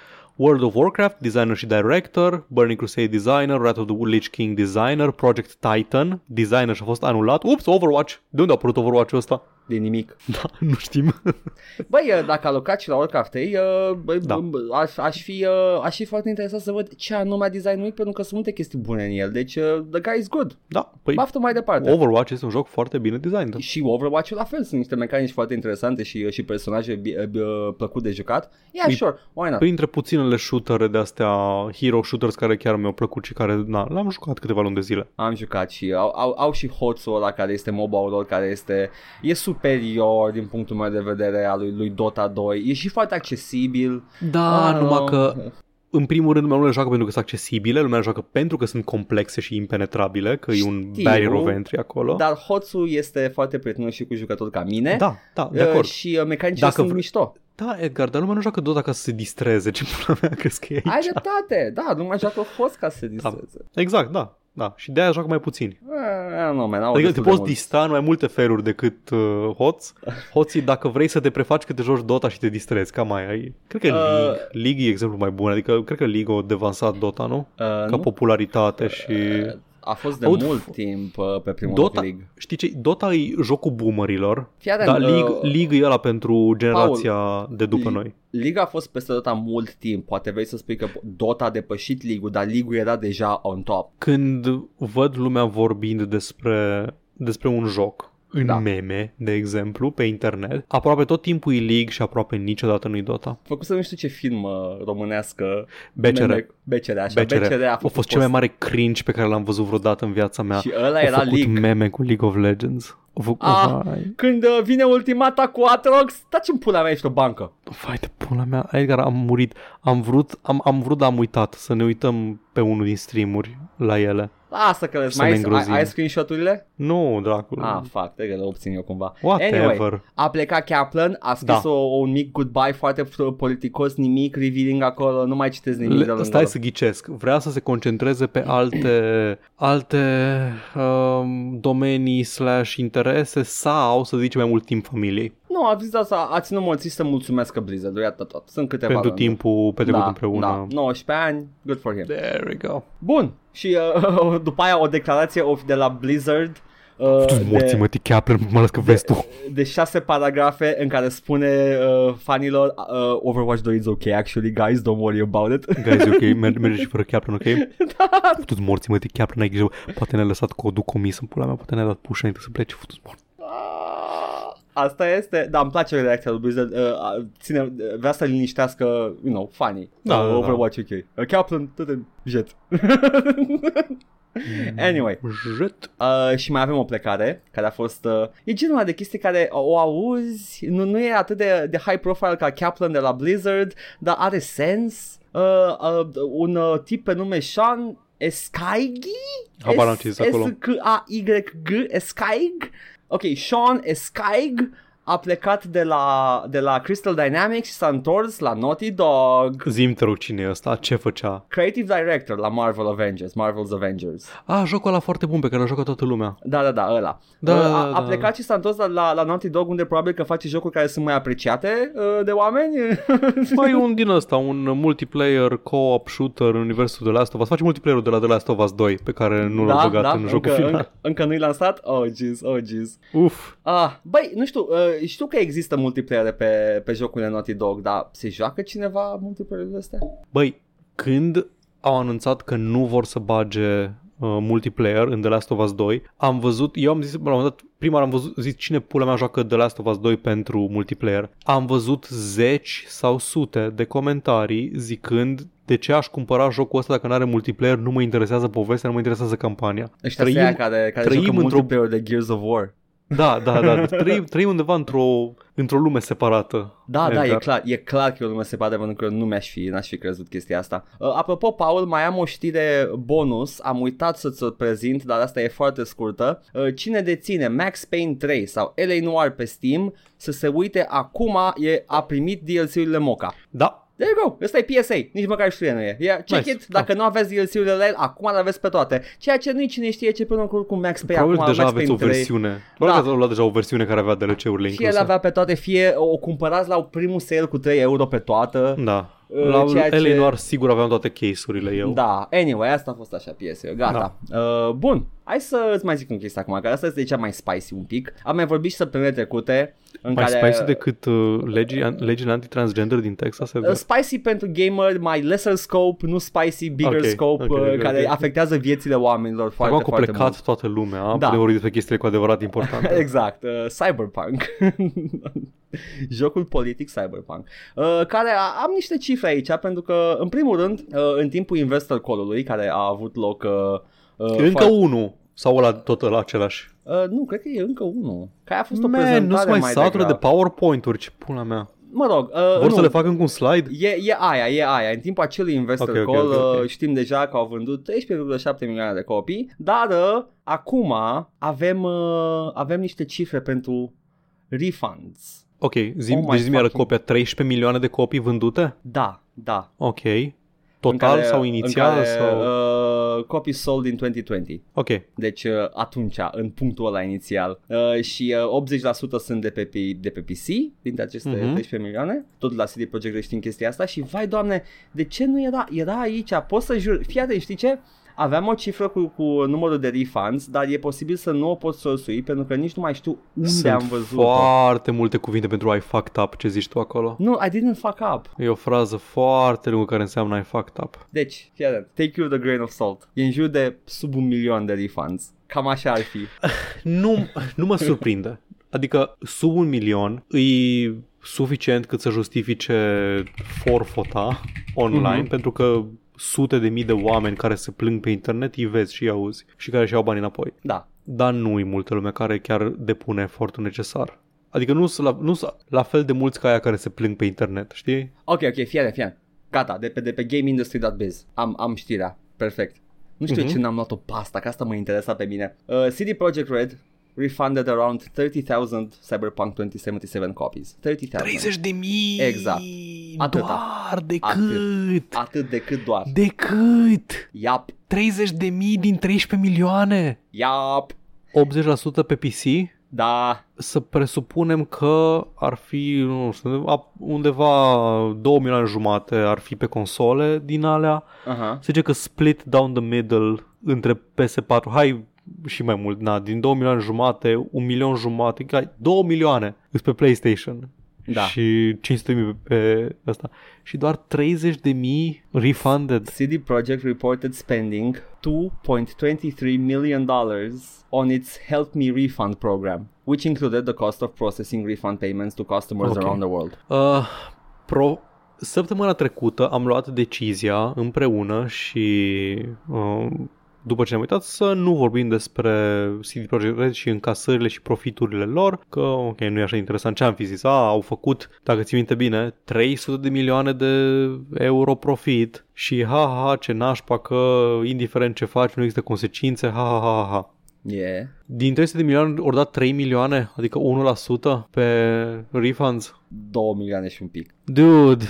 World of Warcraft, designer și director, Burning Crusade designer, Wrath of the Lich King designer, Project Titan, designer și a fost anulat. Ups, Overwatch! De unde a apărut Overwatch-ul ăsta? De nimic. Da, nu știm. Băi, uh, dacă a lucrat și la Warcraft 3, uh, băi, Da. b- aș, aș, fi, uh, aș fi foarte interesat să văd ce anume a designuit pentru că sunt multe chestii bune în el. Deci, uh, the guy is good. Da, păi Baftă mai departe. Overwatch este un joc foarte bine designat. Și Overwatch la fel, sunt niște mecanici foarte interesante și, și personaje bi- bi- plăcut de jucat. Yeah, Îi- sure, why not? Printre puținele shootere de astea, hero shooters care chiar mi-au plăcut și care, na, l-am jucat câteva luni de zile. Am jucat și au, au, au și hoțul ăla care este mobile lor, care este e superior din punctul meu de vedere al lui, lui Dota 2. E și foarte accesibil. Da, Ah, numai nu. că în primul rând lumea nu le joacă pentru că sunt accesibile, lumea le joacă pentru că sunt complexe și impenetrabile, că e un Știu, barrier of entry acolo. Dar hoțul este foarte prietenos și cu jucători ca mine. da, da, de Uh, acord. și uh, mecanicile Dacă sunt vre- mișto. Da, Edgar, dar lumea nu joacă Dota ca să se distreze, ce pula mea crezi că e aici? Ai dreptate, da, nu mai joacă hoț ca să se distreze. Exact, da, da. Și de aia joacă mai puțini. Eh, nu, man, au Adică te destul de poți mulți. distra în mai multe feluri decât uh, hoți. Hoții, dacă vrei să te prefaci că te joci Dota și te distrezi, cam mai ai. Cred că Uh, League, League e exemplu mai bun, adică cred că League a devansat Dota, nu? Uh, Ca nu? popularitate și... A fost de Aud- mult timp uh, pe primul Dota, League. știi ce? Dota e jocul boomerilor, Fii atent, dar uh, League, League e ăla pentru generația de după League- noi. Liga a fost peste Dota mult timp. Poate vrei să spui că Dota a depășit League-ul, dar League-ul era deja on top. Când văd lumea vorbind despre, despre un joc, în Da. da. meme, de exemplu, pe internet, aproape tot timpul e League și aproape niciodată nu-i Dota. Făcut să nu știu ce film uh, românească. BCR. meme- BCR, așa. BCR. BCR a a fost cel mai mare cringe pe care l-am văzut vreodată în viața mea. Și ăla Au era făcut League. meme cu League of Legends. Au făcut... Ah. Vai, Când uh, vine ultimata cu Atrox, taci în pula mea, ești o bancă. vai de pula mea, Edgar, am murit. Am vrut, am, am vrut, dar am uitat să ne uităm pe unul din streamuri la ele. Lasă că Să mai ne ai, ai, îngrozim. ai screenshot-urile? Nu, dracul. Ah, fuck, trebuie că le obțin eu cumva. Whatever. Anyway, a plecat Kaplan, a scris Da. o, un mic goodbye foarte f- politicos, nimic revealing acolo, nu mai citesc nimic de Le, lângă stai ăla. să ghicesc. Vrea să se concentreze pe alte, alte um, domenii slash interese sau să zice mai mult timp familiei. Nu, a zis asta, a ținut mult să mulțumesc Blizzard, iată tot. Sunt câteva pentru rânduri. timpul petrecut da, împreună. Da, 19 ani, good for him. There we go. Bun, și uh, după aia o declarație of de la Blizzard uh, Tu morții de, mă, Kaplan, mai ales că vezi tu. de șase paragrafe în care spune uh, fanilor uh, Overwatch 2 is ok, actually, guys, don't worry about it. Guys, e ok, mer- merge și fără Kaplan, ok? da. Futu-ți morții mă, Kaplan, ai grijă. Poate ne-a lăsat codul comis în pula mea, poate ne-a dat push înainte să plece, futu-ți morți. Ah, Asta este, dar îmi place reacția lui Blizzard, uh, uh, ține, uh, vrea să liniștească, you know, funny. Da, uh, da, da. Overwatch ok. Uh, Kaplan, tot în jet. anyway, Jet. Uh, și mai avem o plecare care a fost... Uh, e genul ăla de chestii care o auzi, nu, nu e atât de, de high profile ca Kaplan de la Blizzard, dar are sens. Uh, uh, un uh, tip pe nume Sean Escaigi? Habar n-am ce zici acolo. S-K-A-Y-G, Escaig? Ok, Sean Escaig a plecat de la, de la Crystal Dynamics și s-a întors la Naughty Dog. Zim te rog cine e ăsta, ce făcea? Creative Director la Marvel Avengers, Marvel's Avengers. Ah, jocul ăla foarte bun pe care l-a jucat toată lumea. Da, da, da, ăla. Da, Uh, da, a, a da. plecat și s-a întors la, la, la Naughty Dog unde probabil că face jocuri care sunt mai apreciate uh, de oameni. Mai un din ăsta, un multiplayer co-op shooter în universul de Last of Us. Face multiplayer-ul de la The Last of Us 2 pe care nu l-a băgat în jocul Da, încă, final. încă, încă nu-i lansat? Oh, jeez, oh, jeez. Uf. Ah, băi, nu știu, uh, știu că există multiplayer pe, pe jocurile Naughty Dog, dar se joacă cineva multiplayer-urile astea? Băi, când au anunțat că nu vor să bage multiplayer în The Last of Us 2. Am văzut, eu am zis, la un moment dat, prima oară am văzut, zis cine pula mea joacă The Last of Us 2 pentru multiplayer. Am văzut zeci sau sute de comentarii zicând de ce aș cumpăra jocul ăsta dacă nu are multiplayer, nu mă interesează povestea, nu mă interesează campania. Ăștia trăim, care, care trăim într-o... multiplayer de Gears of War. Da, da, da. Trăim, trăim undeva într-o, într-o lume separată. Da, Edgar. da, e clar, e clar că e o lume separată pentru că nu mi-aș fi, n-aș fi crezut chestia asta. Uh, apropo, Paul, mai am o știre bonus, am uitat să-ți o prezint, dar asta e foarte scurtă. Uh, cine deține Max Payne 3 sau LA Noir pe Steam, să se uite acum, e, a primit DLC-urile Moca. Da, There you go, ăsta e PSA, nici măcar știe nu e. Yeah, check nice. it, dacă da. nu aveți DLC-urile la el, acum le aveți pe toate. Ceea ce nu cine știe ce până cu Max Payne. Probabil acum, deja Max aveți o versiune. Probabil da. că ați luat deja o versiune care avea DLC-urile incluse. Fie el avea pe toate, fie o cumpărați la primul sale cu 3 euro pe toată. Da. La ceea Eleanor ce... sigur aveam toate case-urile eu. Da, anyway, asta a fost așa piesă, gata. Da. Uh, bun, hai să îți mai zic un chestie acum, că asta este cea mai spicy un pic. Am mai vorbit și săptămânile trecute. În mai care... spicy decât uh, legii, legile antitransgender din Texas? Uh, spicy pentru gamer, mai lesser scope, nu spicy, bigger okay, scope, okay, okay, uh, care okay. afectează viețile oamenilor foarte, Acum foarte plecat mult. toată lumea, da. de ori despre chestiile cu adevărat importante. exact, uh, cyberpunk. Jocul politic cyberpunk. Uh, care a, am niște cifre aici, pentru că, în primul rând, uh, în timpul investor call-ului, care a avut loc... Uh, uh, Încă foarte... unul. Sau la tot la același? Uh, nu, cred că e încă unul. Care a fost Man, o prezentare nu mai, mai satură de PowerPoint-uri, ce pula mea. Mă rog, uh, Vor nu, să le facă încă un slide? E, e aia, e aia. În timpul acelui investor okay, call okay, okay, okay. știm deja că au vândut 13,7 milioane de copii, dar uh, acum avem, uh, avem niște cifre pentru refunds. Ok, zi, oh deci zi mi copia 13 milioane de copii vândute? Da, da. Ok. Total care, sau inițial? Care, sau... Uh, copii sold in 2020. Ok. Deci uh, atunci, în punctul ăla inițial. Uh, și uh, 80% sunt de pe, de pe PC, dintre aceste uh-huh. Mhm. 13 milioane. Tot la CD Projekt știm chestia asta și vai doamne, de ce nu era? Era aici, poți să jur, fii atent, știi ce? Aveam o cifră cu, cu numărul de refunds, dar e posibil să nu o pot sorsui pentru că nici nu mai știu unde Sunt am văzut foarte multe cuvinte pentru I fucked up, ce zici tu acolo. Nu, I didn't fuck up. E o frază foarte lungă care înseamnă I fucked up. Deci, fii atent, take you the grain of salt. E în jur de sub un milion de refunds. Cam așa ar fi. nu, nu mă surprinde. Adică sub un milion e suficient cât să justifice forfota online, mm-hmm. pentru că sute de mii de oameni care se plâng pe internet, îi vezi și îi auzi și care și-au bani înapoi. Da. Dar nu e multă lume care chiar depune efortul necesar. Adică nu sunt la, nu la fel de mulți ca aia care se plâng pe internet, știi? Ok, ok, fie fie. Gata, de pe, de pe gameindustry.biz. Am, am știrea. Perfect. Nu știu uh-huh. ce n-am luat-o pasta, că asta mă interesa pe mine. Uh, CD Projekt Red refunded around 30,000 Cyberpunk 2077 copies. 30,000. 30 de mii! Exact. Atâta. Doar decât. Atât, atât decât doar. Decât. Yap. 30 de mii din 13 milioane. Yap. 80% pe PC? Da. Să presupunem că ar fi, nu știu, undeva 2 milioane jumate ar fi pe console din alea. Uh-huh. Se zice că split down the middle între PS4. Hai, și mai mult, na, din 2 milioane jumate, 1 milion jumate, 2 milioane pe PlayStation. Da. Și 500 mii pe ăsta. Și doar 30 de mii refunded. CD Projekt reported spending 2.23 million dollars on its Help Me Refund program, which included the cost of processing refund payments to customers okay. around the world. Uh, pro, Săptămâna trecută am luat decizia împreună și uh, după ce ne-am uitat, să nu vorbim despre CD Projekt Red și încasările și profiturile lor, că ok, nu e așa interesant ce am fi zis. A, au făcut, dacă ți minte bine, 300 de milioane de euro profit și ha, ha, ha ce nașpa că indiferent ce faci nu există consecințe, ha, ha, ha, ha. Yeah. Din 300 de milioane ori dat 3 milioane, adică 1% pe refunds. 2 milioane și un pic. Dude,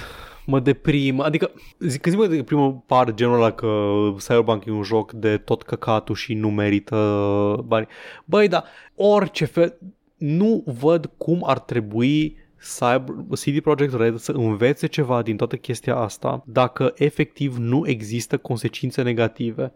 mă deprim. Adică, zic, când zic mă primul par genul ăla că Cyberpunk e un joc de tot căcatul și nu merită bani. Băi, da, orice fel, nu văd cum ar trebui Cyber, CD Projekt Red să învețe ceva din toată chestia asta dacă efectiv nu există consecințe negative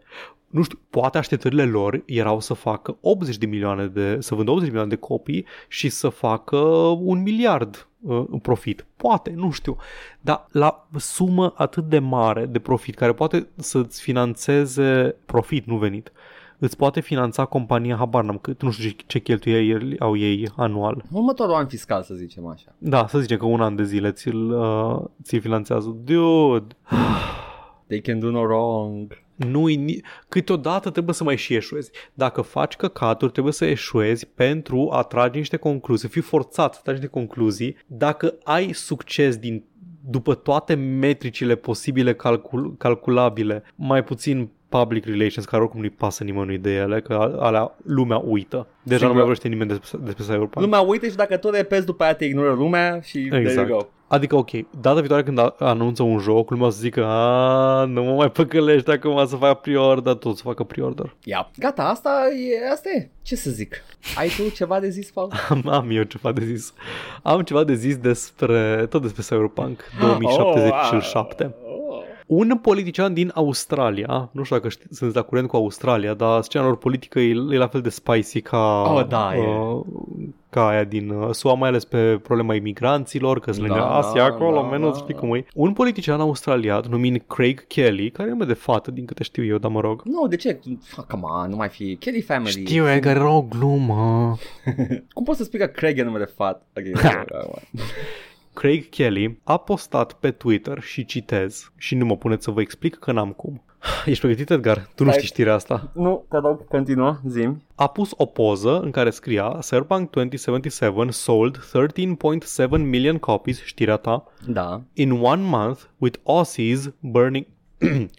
nu știu, poate așteptările lor erau să facă 80 de milioane de, să vândă 80 de milioane de copii și să facă un miliard uh, profit. Poate, nu știu. Dar la sumă atât de mare de profit, care poate să-ți financeze profit, nu venit, îți poate finanța compania, habar n-am cât, nu știu ce, ce cheltuieli au ei anual. Următorul an fiscal, să zicem așa. Da, să zicem că un an de zile ți-l, uh, ți finanțează. Dude! They can do no wrong. Nu ni- câteodată trebuie să mai și eșuezi. Dacă faci căcaturi, trebuie să eșuezi pentru a trage niște concluzii, fii forțat să tragi niște concluzii. Dacă ai succes din după toate metricile posibile calcul- calculabile, mai puțin public relations, care oricum nu-i pasă nimănui de ele, că alea lumea uită. Deja Sigur. nu mai vorbește nimeni despre, despre Cyberpunk. Lumea uite și dacă tot repezi după aia te ignoră lumea și there you Exact. go. Adică, ok, data viitoare când a- anunță un joc, lumea o să zică, a, nu mă mai păcălești acum să fac pre-order, tot să facă pre-order. Ia, gata, asta e, asta e. Ce să zic? Ai tu ceva de zis, Paul? Am, am eu ceva de zis. Am ceva de zis despre, tot despre Cyberpunk 2077. Oh, oh. Un politician din Australia, nu știu dacă ști, sunt la curent cu Australia, dar scena lor politică e, e la fel de spicy ca, Oh, da, e. uh, ca aia din uh, SUA, mai ales pe problema imigranților, că sunt Da, lângă da, Asia acolo, da, menos, da, știi da. cum e. Un politician australian numit Craig Kelly, care e nume de fată, din câte știu eu, dar mă rog. Nu, de ce? Fuck, come on, nu mai fi. Kelly Family. Știu, Edgar, era o glumă. Cum poți să spui că Craig e numele fat? Ok, Craig Kelly a postat pe Twitter și citez și nu mă puneți să vă explic că n-am cum. Ești pregătit, Edgar? Tu nu Stai. știi știrea asta. nu, te rog, continuă, zim. A pus o poză în care scria Cyberpunk 2077 sold 13.7 million copies, știrea ta, Da. in one month with Aussies burning...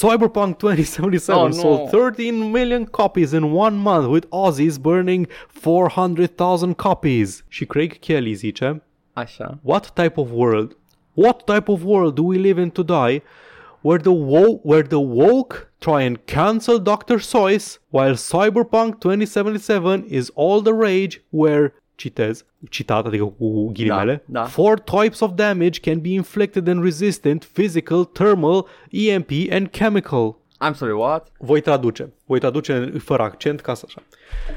Cyberpunk 2077 Oh, no. sold 13 million copies in one month with Aussies burning 400,000 copies. Și Craig Kelly zice Așa. What type of world? What type of world do we live in today where the wo- where the woke try and cancel Dr. Seuss while Cyberpunk 2077 is all the rage where citez, citat, adică cu ghilimele, Da, da. four types of damage can be inflicted and resistant, physical, thermal, EMP and chemical. I'm sorry, what? Voi traduce. Voi traduce fără accent ca să așa.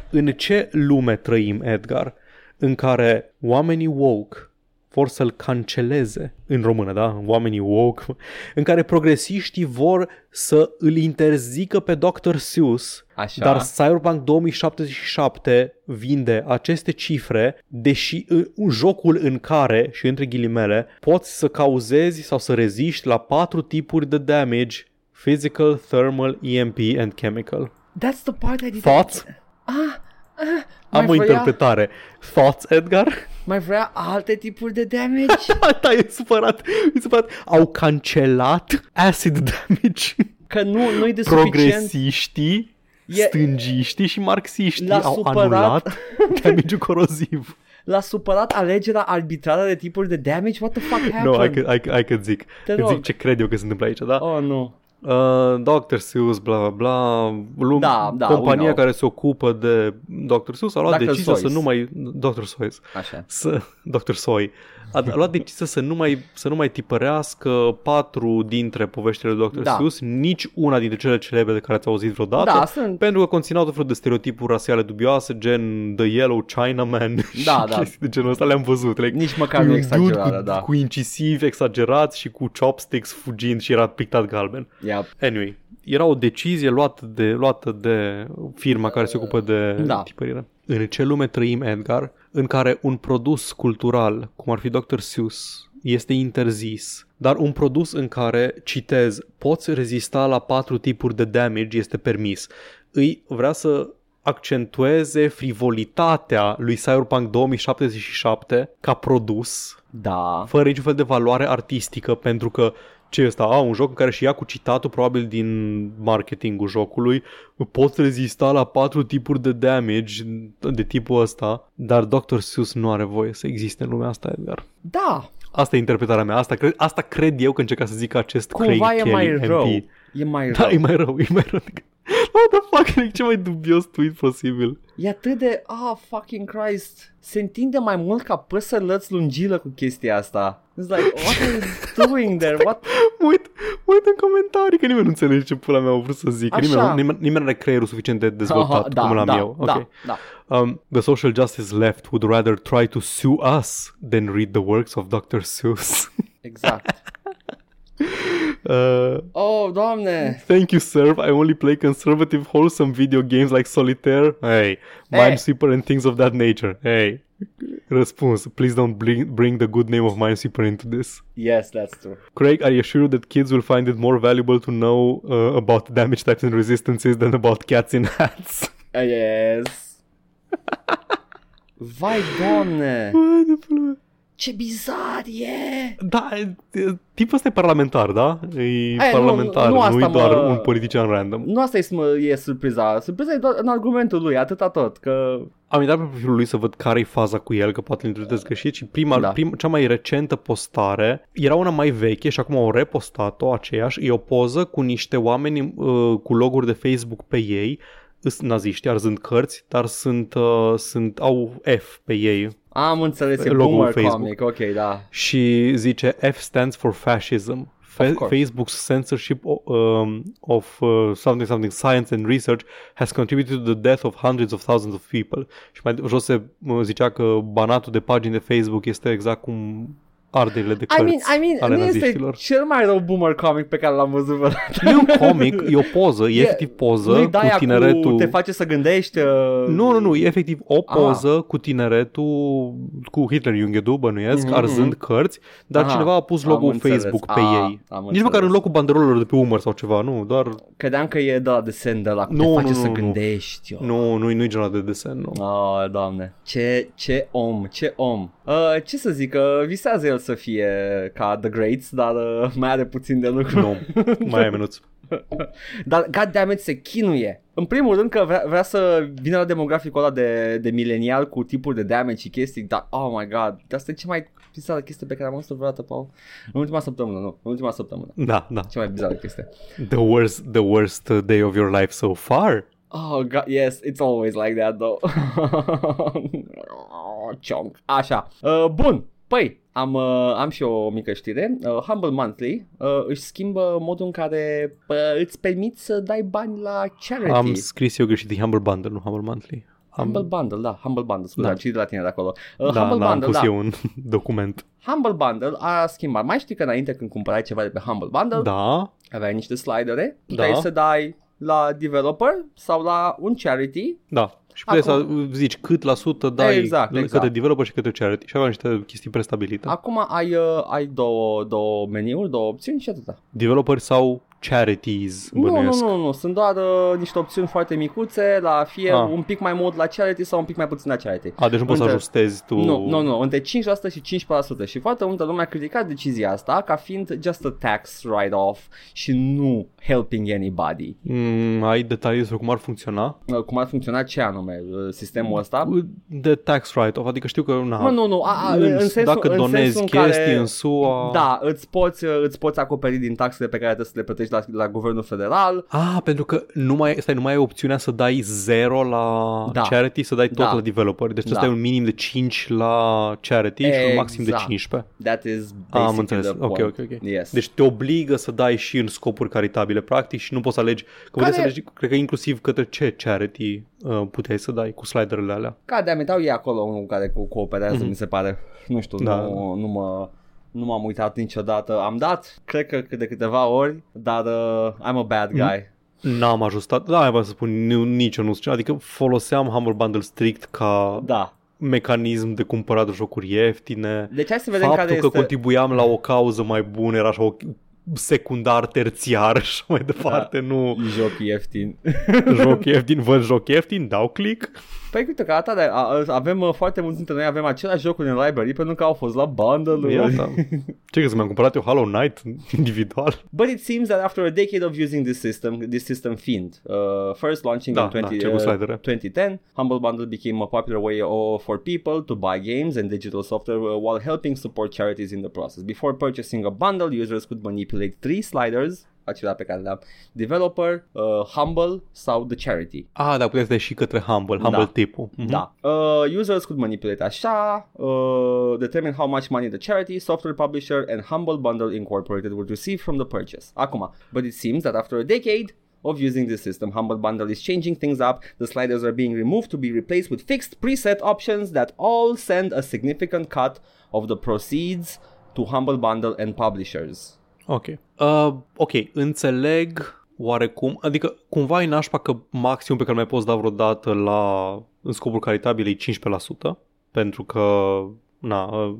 În ce lume trăim, Edgar, în care oamenii woke vor să-l canceleze, în română, da? Oamenii woke, în care progresiștii vor să îl interzică pe Dr. Seuss, Așa. dar Cyberpunk 2077 vinde aceste cifre, deși în- un jocul în care, și între ghilimele, poți să cauzezi sau să reziști la patru tipuri de damage, physical, thermal, EMP and chemical. That's the part I did. Thoughts? Ah, ah, Am mai o vrea, interpretare. Thoughts, Edgar? Mai vrea alte tipuri de damage? Da, e supărat. E supărat. Au cancelat acid damage. Că nu, nu-i de suficient. Progresiștii, E- stângiștii și marxiștii L-a au supărat. anulat damage coroziv. L-a supărat alegerea arbitrară de tipuri de damage? What the fuck happened? Nu, hai că, hai, că- hai că zic. Te Că rog. zic ce cred eu că se întâmplă aici, da? Oh, nu. Uh, Dr. Seuss, bla bla bla, lum- Da, da, we compania know. care se ocupă de Dr. Seuss a luat Dr. decizia Seuss. să nu mai Dr. Seuss, Așa. să Dr. Soy a a luat decizia să nu mai să nu mai tipărească patru dintre poveștile lui Dr. Da. Seuss, nici una dintre cele celebre de care ați auzit vreodată. Da, sunt- Pentru că conțineau tot felul de stereotipuri rasiale dubioase, gen The Yellow Chinaman Da, și da. chestii de genul ăsta le-am văzut. Like, Nici măcar un nu dude exagerată, cu, da. cu incisivi exagerați și cu chopsticks fugind și era pictat galben. Yep. Anyway, era o decizie luată de, luată de firma care se ocupă de Da. tipărire. În ce lume trăim, Edgar, în care un produs cultural, cum ar fi Dr. Seuss, este interzis, dar un produs în care, citez, poți rezista la patru tipuri de damage este permis. Îi vrea să accentueze frivolitatea lui Cyberpunk 2077 ca produs Da. fără niciun fel de valoare artistică pentru că ce ăsta? A, un joc în care și ia cu citatul probabil din marketingul jocului poți rezista la patru tipuri de damage de tipul ăsta, dar Dr. Seuss nu are voie să existe în lumea asta, Edgar. Da. Asta e interpretarea mea. Asta cred, asta cred eu că încerca să zic acest Cumva Craig e Kelly mai MP. rău. E mai Da, rău. e mai rău, e mai rău decât... What the fuck, e cel mai dubios tweet posibil. E atât de, ah, fucking Christ, se întinde mai mult ca păsărlăți lungilă cu chestia asta. It's like, what are you doing there? What? Mă uit, mă uit în comentarii că nimeni nu înțelege ce pula mea au vrut să zic. Așa. Nimeni, nimeni, nimeni nu are creierul suficient de dezvoltat Aha, da, cum l-am da, eu. da, Ok. da. Um, the social justice left would rather try to sue us than read the works of Dr. Seuss. Exact. Uh, Oh, doamne! Thank you, sir. I only play conservative, wholesome video games like Solitaire. Hey, Minesweeper and things of that nature. Hey, response. Please don't bring, bring the good name of Minesweeper into this. Yes, that's true. Craig, are you sure that kids will find it more valuable to know uh, about damage types and resistances than about cats in hats? Uh, yes. Vai, doamne! Bă, de pula mea. Ce bizar e! Da, e- tipul ăsta e parlamentar, da? E Aia, nu- parlamentar, nu nu, asta e doar mă- un politician random. Nu asta e, sm- e surpriza. Surpriza e doar în argumentul lui, atâta tot. Că Am intrat pe profilul lui să văd care e faza cu el, că poate îl introducez greșit și prima, Da. prim, cea mai recentă postare era una mai veche și acum au repostat-o aceeași. E o poză cu niște oameni uh, cu loguri de Facebook pe ei, sunt naziști, arzând cărți, dar sunt, uh, sunt, au F pe ei am înțeles, e Logo-ul boomer Facebook. comic, ok, da. și zice F stands for fascism. Fa- course. Facebook's censorship o- um, of uh, something something science and research has contributed to the death of hundreds of thousands of people. Și mai jos se uh, zicea că banatul de pagini de Facebook este exact cum arderile de I cărți mean, I mean, ale nu este naziștilor. cel mai rău boomer comic pe care l-am văzut vreodată. Nu e un comic, e o poză, e, E- efectiv poză Nu-i cu de-aia tineretul. cu te face să gândești... Uh... Nu, nu, nu, e efectiv o Ah. poză cu tineretul, cu Hitler Junghedu, bănuiesc, Mhm, arzând cărți, dar Aha, cineva a pus am logo-ul înțeles. Facebook pe Ah, ei. am Nici măcar în înțeles. locul banderolelor de pe umăr sau ceva, nu, doar... Credeam că e de la desen de la cu Nu, te face nu, să nu, nu. gândești. Eu. Nu, nu, nu-i genul de desen, nu. Oh, doamne. Ce, ce om, ce om. Uh, ce să zic, uh, visează el să fie ca The Greats, dar uh, mai are puțin de lucru. Nu, mai ai minuț. Dar, goddammit, se chinuie. În primul rând că vrea, vrea să vină la demograficul ăla de, de milenial cu tipuri de damage și chestii, dar, oh my god, asta e cea mai bizară chestie pe care am văzut-o vreodată, Paul. În ultima săptămână, nu, în ultima săptămână. Da, da. Cea mai bizară chestie. The worst, the worst day of your life so far? Oh god, yes, it's always like that though. Chonk. Așa. Uh, bun. Păi, am, uh, am și o mică știre. Uh, Humble Monthly uh, își schimbă modul în care uh, îți permiți să dai bani la charity. Am scris eu greșit, e Humble Bundle, nu Humble Monthly. Humble Bundle, da, Humble Bundle, scuze, Da. am citit de la tine de acolo. Uh, da, Humble da, am Bundle, pus da. eu un document. Humble Bundle a schimbat. Mai știi că înainte când cumpărai ceva de pe Humble Bundle, Da, aveai niște slidere, Da. puteai să dai la developer sau la un charity da. Și puteai Acum- să zici cât la sută dai Exact, către exact. developer și către charity. Și aveam niște chestii prestabilite. Acum ai, uh, ai două, două meniuri, două opțiuni și atâta. Developer sau charities, Nu, nu, bănuiesc. nu, nu, sunt doar uh, niște opțiuni foarte micuțe, la fie Ah. un pic mai mult la charity sau un pic mai puțin la charity. A, deci nu poți să Între- ajustezi tu... Nu, nu, nu, între 5% și 15% și foarte multă lume a criticat decizia asta ca fiind just a tax write-off și nu helping anybody. Mm, ai detalii despre cum ar funcționa? Uh, Cum ar funcționa ce anume uh, sistemul ăsta? De tax write-off, adică știu că... Na, Mă, nu, nu, a, a, în, în sensul, dacă în donezi sensul în chestii care, în SUA... Da, îți poți, uh, îți poți acoperi din taxele pe care trebuie să le plătești la, la guvernul federal. Ah, pentru că nu mai, stai, nu mai ai opțiunea să dai 0 la Da. charity, să dai tot Da. la developer. Deci trebuie Da. să dai un minim de 5 la charity și un maxim de Exact. 15. That is Ah, am basically înțeles. the Ok, point. ok, ok. Yes. Deci te obligă să dai și în scopuri caritabile, practic, și nu poți să alegi. Că puteai să Care- alegi, cred că inclusiv către ce charity uh, puteai să dai cu sliderele alea. Ca de amintau ei acolo unul care co- cooperează, Mhm. mi se pare. Nu știu, Da. nu, nu mă... Nu m-am uitat niciodată. Am dat, cred că de câteva ori, dar uh, I'm a bad guy. N-am ajustat, da, mai vreau să spun, nu, nici eu nu știu, adică foloseam Humble Bundle strict ca Da. mecanism de cumpărat de jocuri ieftine. Deci hai să vedem Faptul care că este... contribuiam la o cauză mai bună era așa o secundar, terțiar și mai departe, nu Joc ieftin. joc ieftin, văd joc ieftin, dau click. Păi uite că atare, a, a, avem uh, foarte mulți dintre noi, avem același jocuri în library pentru că au fost la bundle Iată. Ce crezi, mi-am cumpărat eu Hollow Knight individual? But it seems that after a decade of using this system, this system fiend, uh, first launching Da, in 20, da, ce cu uh, slidere. 2010, Humble Bundle became a popular way uh, for people to buy games and digital software uh, while helping support charities in the process. Before purchasing a bundle, users could manipulate three sliders, acelea pe care le-am, developer, uh, Humble sau the charity. Ah, da, puteți și către Humble, Humble Da. tipul. Mhm. Da. Uh, users could manipulate așa, uh, determine how much money the charity, software publisher and Humble Bundle Incorporated would receive from the purchase. Acum, but it seems that after a decade of using this system, Humble Bundle is changing things up. The sliders are being removed to be replaced with fixed preset options that all send a significant cut of the proceeds to Humble Bundle and publishers. Ok. Uh, ok, înțeleg oarecum, adică cumva e nașpa că maximum pe care mai poți da vreodată la, în scopuri caritabile e 15%, pentru că na, uh,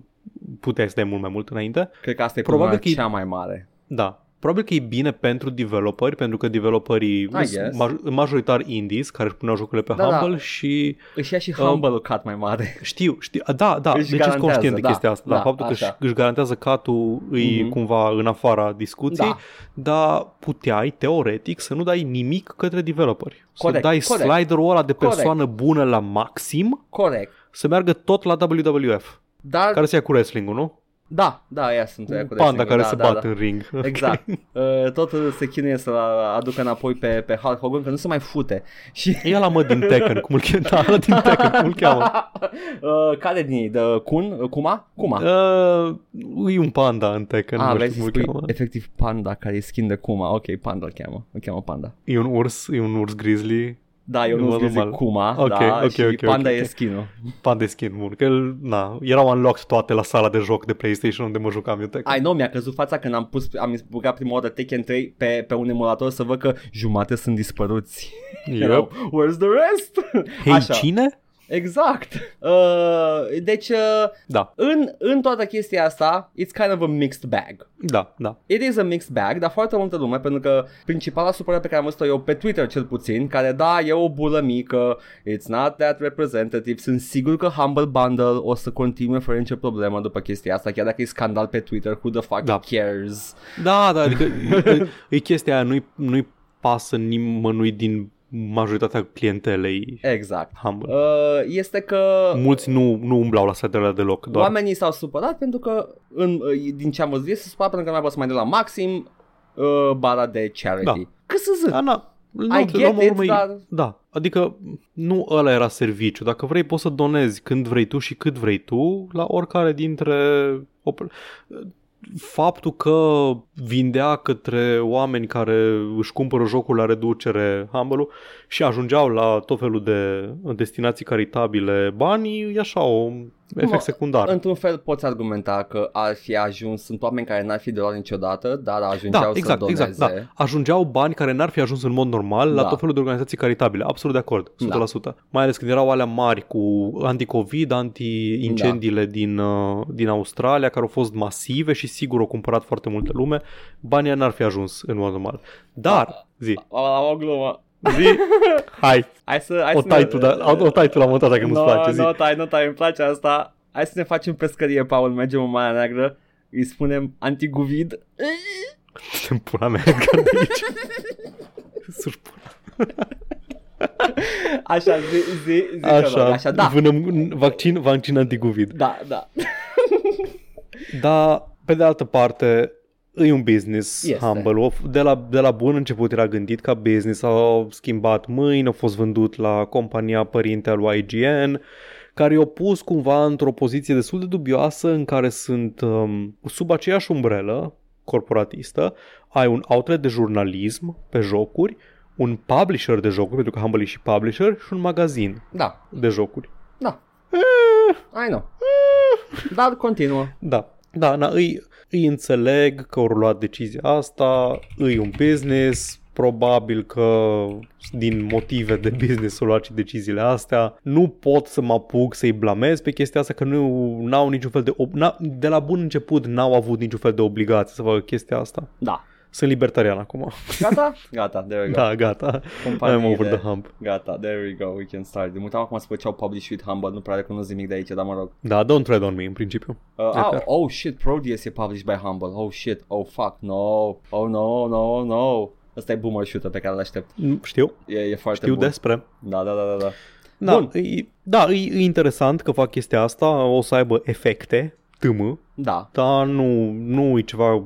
puteai să dai mult mai mult înainte. Cred că asta e Probabil problema că e- cea mai mare. Da. Probabil că e bine pentru developeri, pentru că developerii guess. sunt maj- majoritar indies care își puneau jocurile pe Da, da. Humble și Își ia și Um, humble-ul cut mai mare. știu, știu, da, da, Își deci sunt garantează, conștient de da, chestia asta, da, da, faptul că așa. își, își garantează catul îi Mhm. cumva în afara discuției, Da. dar puteai, teoretic, să nu dai nimic către developeri. Corect, să dai corect. sliderul ăla de Corect. persoană bună la maxim, Corect. să meargă tot la WWF, Dar, care se ia cu wrestling-ul, nu? Da, da, ea sunt ea cu Panda wrestling-ul, care da, se da, bat da. în ring. Exact. Uh, tot se chinuie să aducă înapoi pe, pe Hulk Hogan, că nu se mai fute. Și E ăla mă din Tekken, cum îl cheamă, da, ăla din Tekken, cum îl cheamă. uh, care din ei? De Kun? Uh, Kuma? Kuma. Uh, e un panda în Tekken, ah, nu vrei știu să cum îl spui cheamă. efectiv Panda care e skin de Kuma. Ok, Panda îl cheamă. Îl cheamă Panda. E un urs, e un urs grizzly, Da, eu Nu, nu mă, zic normal. Kuma, Ok, da, ok, și ok, Panda ok, e ok. skin-ul. panda de skin bun, că el, na, erau unlocked toate la sala de joc de PlayStation unde mă jucam eu Tekken. Ai, nu, mi-a căzut fața când am pus, am băgat prima oară Tekken 3 pe, pe un emulator să văd că jumate sunt dispăruți. Erau, Where's the rest? Hei, Așa. cine? Exact. Uh, deci, uh, Da, în, în toată chestia asta, it's kind of a mixed bag. da, da. It is a mixed bag, dar foarte multă lume, pentru că principala supărare pe care am văzut-o eu pe Twitter cel puțin, care da, e o bulă mică, it's not that representative, sunt sigur că Humble Bundle o să continue fără nicio problemă după chestia asta, chiar dacă e scandal pe Twitter, who the fuck Da. cares? Da, da, adică e, e chestia aia, nu-i, nu-i pasă nimănui din majoritatea clientelei Exact. Humble. Uh, este că Mulți nu, nu umblau la site-urile deloc, doar oamenii s-au supărat pentru că, în, uh, din ce am văzut, este supărat pentru că nu mai pot să mai dă la maxim uh, bara de charity. Da. Cât să zic? Da, na, I I get it, dar- Da, adică nu ăla era serviciu. Dacă vrei poți să donezi când vrei tu și cât vrei tu la oricare dintre... op- Faptul că vindea către oameni care își cumpără jocul la reducere humble și ajungeau la tot felul de destinații caritabile banii, e așa o efect Mă, secundar. Într-un fel poți argumenta că ar fi ajuns, sunt oameni care n-ar fi de luat niciodată, dar ajungeau Da, să exact, doneze. exact. Da. Ajungeau bani care n-ar fi ajuns în mod normal la Da. tot felul de organizații caritabile. Absolut de acord, 100%. Da. Mai ales când erau alea mari cu anti-covid, anti-incendiile Da. din, uh, din Australia, care au fost masive și sigur au cumpărat foarte multă lume. Banii n-ar fi ajuns în mod normal. Dar, zi, O, o glumă. Zi, hai, Hai să, hai o să tai ne... tu, da, o, o tai tu la montat dacă nu-ți no, place, zi. No, tai, no, tai, îmi place asta. Hai să ne facem pescărie, Paul, mergem în Marea Neagră, îi spunem anti-guvid. Te pula mea, Edgar, de aici. Sus pula. Așa, zi, zi, zi te Așa, rog, așa, da. vânăm vaccin, vaccin anti-covid. Da, da. Dar, pe de altă parte, e un business Este. humble. O- De la, de la bun început era gândit ca business, au schimbat mâini, a fost vândut la compania părinte al lui IGN, care i-a pus cumva într-o poziție destul de dubioasă în care sunt um, sub aceeași umbrelă corporatistă, ai un outlet de jurnalism pe jocuri, un publisher de jocuri, pentru că Humble e și publisher, și un magazin Da, de jocuri. da. I know. Dar continuă. Da, da, na, îi, îi înțeleg că au luat decizia asta, îi un business, probabil că din motive de business au luat și deciziile astea. Nu pot să mă apuc să-i blamez pe chestia asta, că nu au niciun fel de... Ob- n- de la bun început n-au avut niciun fel de obligație să facă chestia asta. Da. Sunt libertarian acum. Gata? Gata, there we go. da, gata. Companiile- I'm over the hump. Gata, there we go, we can start. Mă uitam acum să văd ce au publish with Humble, nu prea recunosc nimic de aici, dar mă rog. Da, don't tread on me în principiu. Uh, E oh, fair. oh shit, Proteus e published by Humble. Oh shit, oh fuck, no. Oh no, no, no. Ăsta e boomer shooter pe care îl aștept. Mm, Știu, E, e foarte știu bun. despre. Da, da, da, da, da. Da, Bun. e, da e, e interesant că fac chestia asta, o să aibă efecte, tâmă, Da. dar nu, nu e ceva,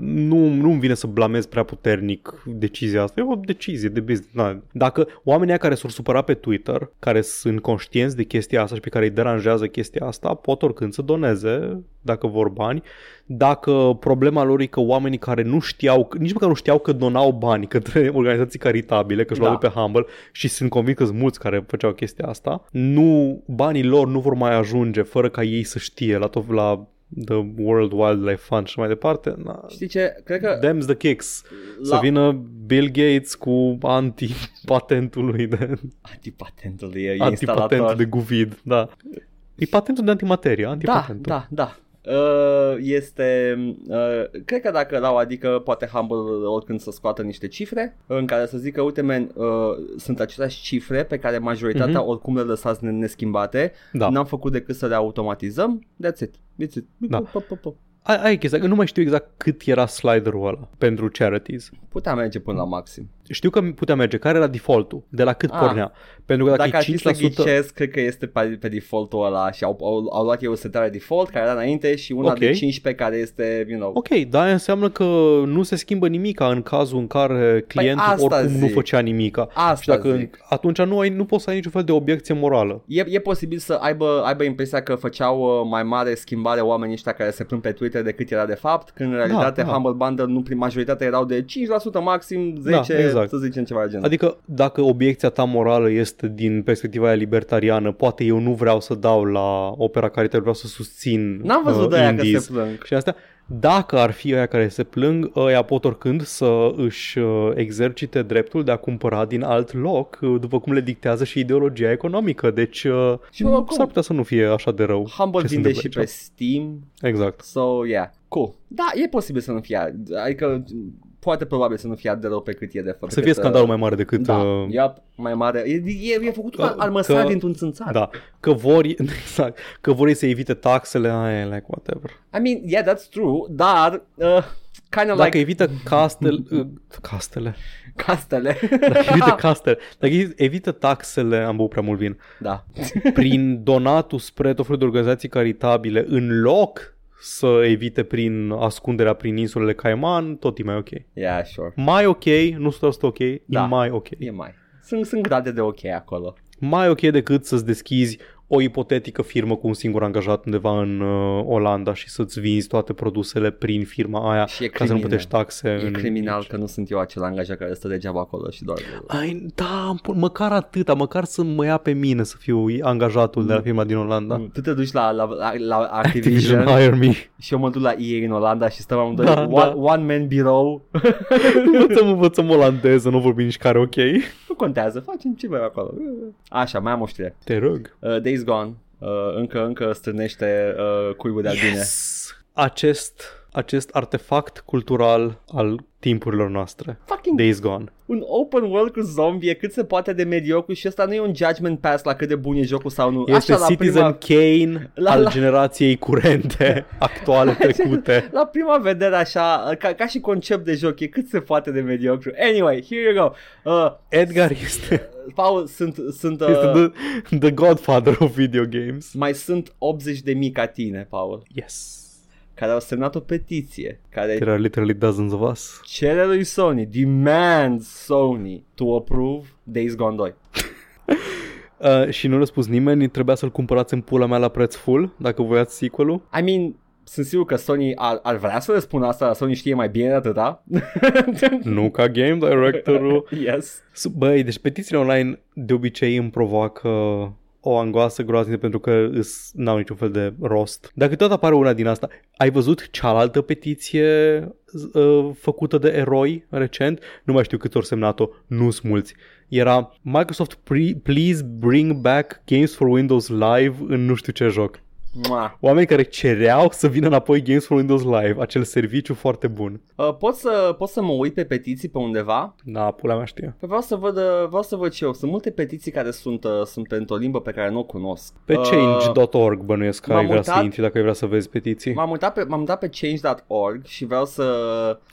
nu, nu-mi vine să blamez prea puternic decizia asta. E o decizie de business. Na, dacă oamenii aia care s-au supărat pe Twitter, care sunt conștienți de chestia asta și pe care îi deranjează chestia asta, pot oricând să doneze dacă vor bani. Dacă problema lor e că oamenii care nu știau, nici măcar nu știau că donau bani către organizații caritabile, că își luau Da. pe Humble și sunt convins că sunt mulți care făceau chestia asta, nu, banii lor nu vor mai ajunge fără ca ei să știe la, tot, la The World Wildlife Fund și mai departe. Na, Știi ce? Cred că Them's the kicks. Să La- vină Bill Gates cu anti-patentului de, Antipatentul e, e antipatent instalator. de Guvid. Da. E patentul de antimaterie, Da, antipatentul. da, da. Uh, este, uh, cred că dacă dau, adică poate Humble oricând să scoată niște cifre în care să zică, uite men, uh, sunt aceleași cifre pe care majoritatea Mhm. oricum le lăsați ne- neschimbate, Da. n-am făcut decât să le automatizăm, that's it, that's it. Da. Pop, pop, pop. Ai, ai chestia, că nu mai știu exact cât era sliderul ăla pentru charities. Putea merge până la maxim. Știu că putea merge. Care era defaultul? De la cât Ah. pornea? Pentru că dacă, Dacă ar e fi să 5%... ghicesc, cred că este pe, pe defaultul ăla și au, au, au luat eu o setare default care era înainte și una Ok. de 15 care este, you know, Ok, dar aia înseamnă că nu se schimbă nimica în cazul în care clientul Păi asta oricum nu zic. făcea nimica. Asta și dacă zic. atunci nu ai, nu poți să ai niciun fel de obiecție morală. E, e posibil să aibă, aibă impresia că făceau uh, mai mare schimbare oamenii ăștia care se plâng pe Twitter decât era de fapt, când în realitate da. Humble Bundle nu prin majoritatea erau de 5% maxim, 10, Da, exact. Să zicem ceva de genul. Adică dacă obiecția ta morală este din perspectiva aia libertariană, poate eu nu vreau să dau la opera caritabilă, vreau să susțin N-am văzut uh, de aia că indies. se plâng. Și asta, dacă ar fi aia care se plâng, ăia pot oricând să își uh, exercite dreptul de a cumpăra din alt loc, uh, după cum le dictează și ideologia economică. Deci uh, Și oricum- s-ar putea să nu fie așa de rău. Humble ce se vinde întâmplă și aici. pe Steam, Exact. so yeah, cool. Da, e posibil să nu fie, adică poate probabil să nu fie atât de rău pe cât e de fapt. Să fie scandalul mai mare decât... Da, uh, yep, mai mare. E, e, e făcut cu Că- al măsar că- dintr-un țânțar. Da, că vor, exact, că vor ei să evite taxele, aia e like whatever. I mean, yeah, that's true, dar uh, kind of Dacă like evită castel, uh, castele, castele. dacă evită castele, dacă evită taxele, am băut prea mult vin, da. prin donatul spre tot felul de organizații caritabile în loc să evite prin ascunderea prin insulele Cayman, tot e mai ok. Yeah, sure. Mai ok, nu 100% ok, Da. e mai ok. E mai. Sunt, sunt grade de ok acolo. Mai ok decât să-ți deschizi o ipotetică firmă cu un singur angajat undeva în uh, Olanda și să-ți vinzi toate produsele prin firma aia Și e ca să nu criminal. plătești taxe. E în criminal aici. că nu sunt eu acel angajat care stă degeaba acolo și doar... Ai, da, îmi pun- măcar atâta, măcar să mă ia pe mine să fiu angajatul de la firma din Olanda. Tu te duci la, la, la, la Activision, Activision hire me. și eu mă duc la EA în Olanda și stăm amândoi Da, one, da. one man bureau. învățăm, învățăm olandeză, nu vorbim nici care ok. nu contează, facem ce vrem acolo. Așa, mai am o știre. Te rog. Uh, Days Gone uh, încă, încă strânește uh, cuibul de albine. Acest, acest artefact cultural al timpurilor noastre. Fucking Days Gone. un open world cu zombie e cât se poate de mediocru și ăsta nu e un judgment pass la cât de bun e jocul sau nu. Este Așa, la Citizen prima, Kane La- al la- generației curente, actuale, trecute. la prima vedere așa, ca, ca și concept de joc, e cât se poate de mediocru. Anyway, here you go. Uh, Edgar este, Paul, sunt, sunt uh, este the, the godfather of video games. mai sunt 80 de mii ca tine, Paul, Yes. Care au semnat o petiție care There are literally dozens of us. cere lui Sony, demands Sony to approve Days Gone 2. Uh, și nu le-a spus nimeni, trebuia să-l cumpărați în pula mea la preț full, dacă voiați sequel-ul. I mean, sunt sigur că Sony ar, ar vrea să le spună asta, dar Sony știe mai bine de atâta. Nu ca game directorul. yes. S- Băi, deci petițiile online de obicei îmi provoacă o angoasă groaznică pentru că îs, n-au niciun fel de rost. Dacă tot apare una din asta, ai văzut cealaltă petiție uh, făcută de eroi recent? Nu mai știu câți ori semnat-o, nu sunt mulți. Era Microsoft pre- please bring back Games for Windows Live în nu știu ce joc. Mua. Oameni care cereau să vină înapoi Games for Windows Live, acel serviciu foarte bun. Uh, pot, să, pot să mă uit pe petiții pe undeva? Da, pula mea știe. Că vreau să văd, uh, vreau să văd și eu. Sunt multe petiții care sunt, uh, sunt pentru o limbă pe care nu o cunosc. Pe Uh, change.org bănuiesc că m-am ai vrea să uitat- intri dacă ai vrea să vezi petiții. M-am uitat pe, m-am uitat pe change.org și vreau să...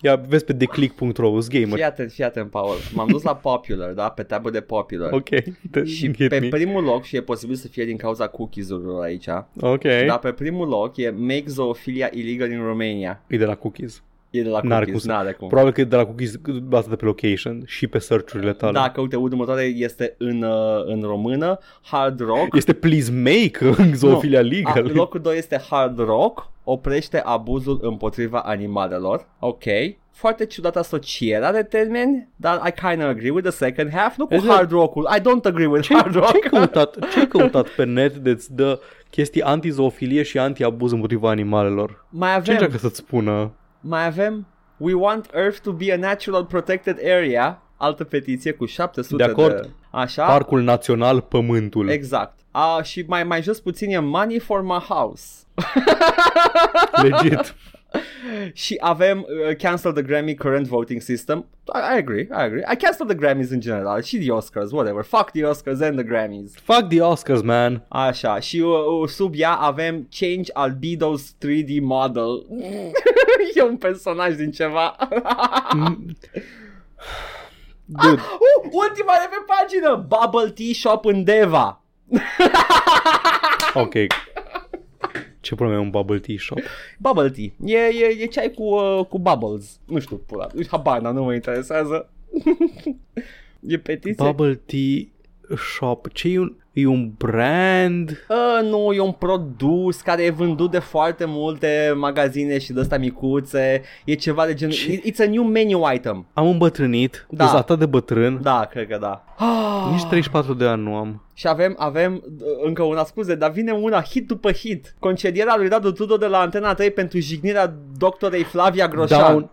Ia vezi pe declick.ro, îs gamer. Fii atent, fii atent, Paul. M-am dus la Popular, da? Pe tabă de Popular. Ok, te, Și hit pe me. primul loc, și e posibil să fie din cauza cookies-urilor aici, Ok, dar pe primul loc e Make Zoophilia Illegal in Romania. e de la cookies. E de la N-are cookies, cum să- n-are cum. Probabil că e de la cookies bazată pe location și pe search-urile tale. Da, că uite, următoarea este în, uh, în română, Hard Rock. Este please make în zoofilia A, legal. locul 2 este Hard Rock, oprește abuzul împotriva animalelor. Ok. Foarte ciudată asocierea de termeni, dar I kind of agree with the second half. Nu cu Exact. Hard Rock-ul. I don't agree with Ce, Hard Rock. ce-ai căutat, ce-ai căutat pe net de îți dă chestii anti-zoofilie și anti-abuz împotriva animalelor? Mai Ce avem, încearcă să-ți spună? mai avem We want Earth to be a natural protected area. Altă petiție cu 700 De acord. de... Așa? Parcul Național Pământul. Exact. A, și mai, mai jos puțin e Money for my house. Legit. Și avem uh, cancel the Grammy current voting system. I, I agree, I agree. I cancel the Grammys în general și the Oscars, whatever. Fuck the Oscars and the Grammys. Fuck the Oscars, man. Așa, și uh, uh, sub ea avem Change Albedo's 3D model. e un personaj din ceva. Dude, uh, ultima de pe pagină! Bubble Tea Shop în Deva. ok. Ce probleme e un bubble tea shop? Bubble tea. E, e, e ceai cu, uh, cu bubbles. Nu știu, pula. Habar, n-am, nu mă interesează. e petiție. Bubble tea shop. Ce e un, e un brand? Uh, nu, e un produs care e vândut de foarte multe magazine și de ăsta micuțe. E ceva de genul... Ce? It's a new menu item. Am îmbătrânit. Da. Da. atât de bătrân. Da, cred că da. Nici 34 de ani nu am. Și avem, avem uh, încă una, scuze, dar vine una hit după hit. Concedierea lui Radu Tudor de la Antena 3 pentru jignirea doctorei Flavia Groșan. Down,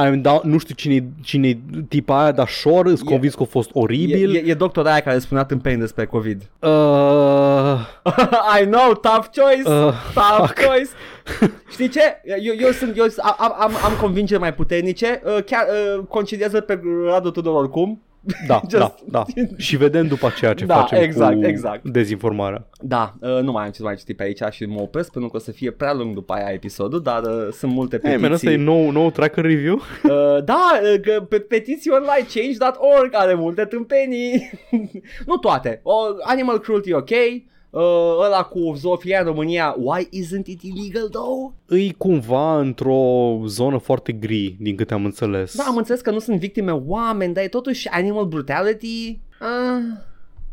I'm down, nu știu cine cine tipa aia, dar sure, sunt E- convins că a fost oribil. E, e, e doctora aia care spunea tâmpeni despre COVID. Uh, I know, tough choice, uh, tough fuck. choice. Știi ce? Eu, eu sunt, eu am, am, am convingeri mai puternice. Uh, chiar uh, concediază pe Radu Tudor oricum. Da, Just- da, da. Și vedem după aceea ce Da, facem exact, cu exact. dezinformarea. Da, uh, nu mai am ce mai citit pe aici și mă opresc pentru că o să fie prea lung după aia episodul, dar uh, sunt multe Hey, petiții. man, ăsta e nou, nou tracker review? Uh, da, uh, că pe petiții online change.org are multe tâmpenii. nu toate. O, animal cruelty ok. Uh, ăla cu zoofilia în România, why isn't it illegal though? Îi cumva într-o zonă foarte gri, din câte am înțeles. Da, am înțeles că nu sunt victime oameni, dar e totuși animal brutality.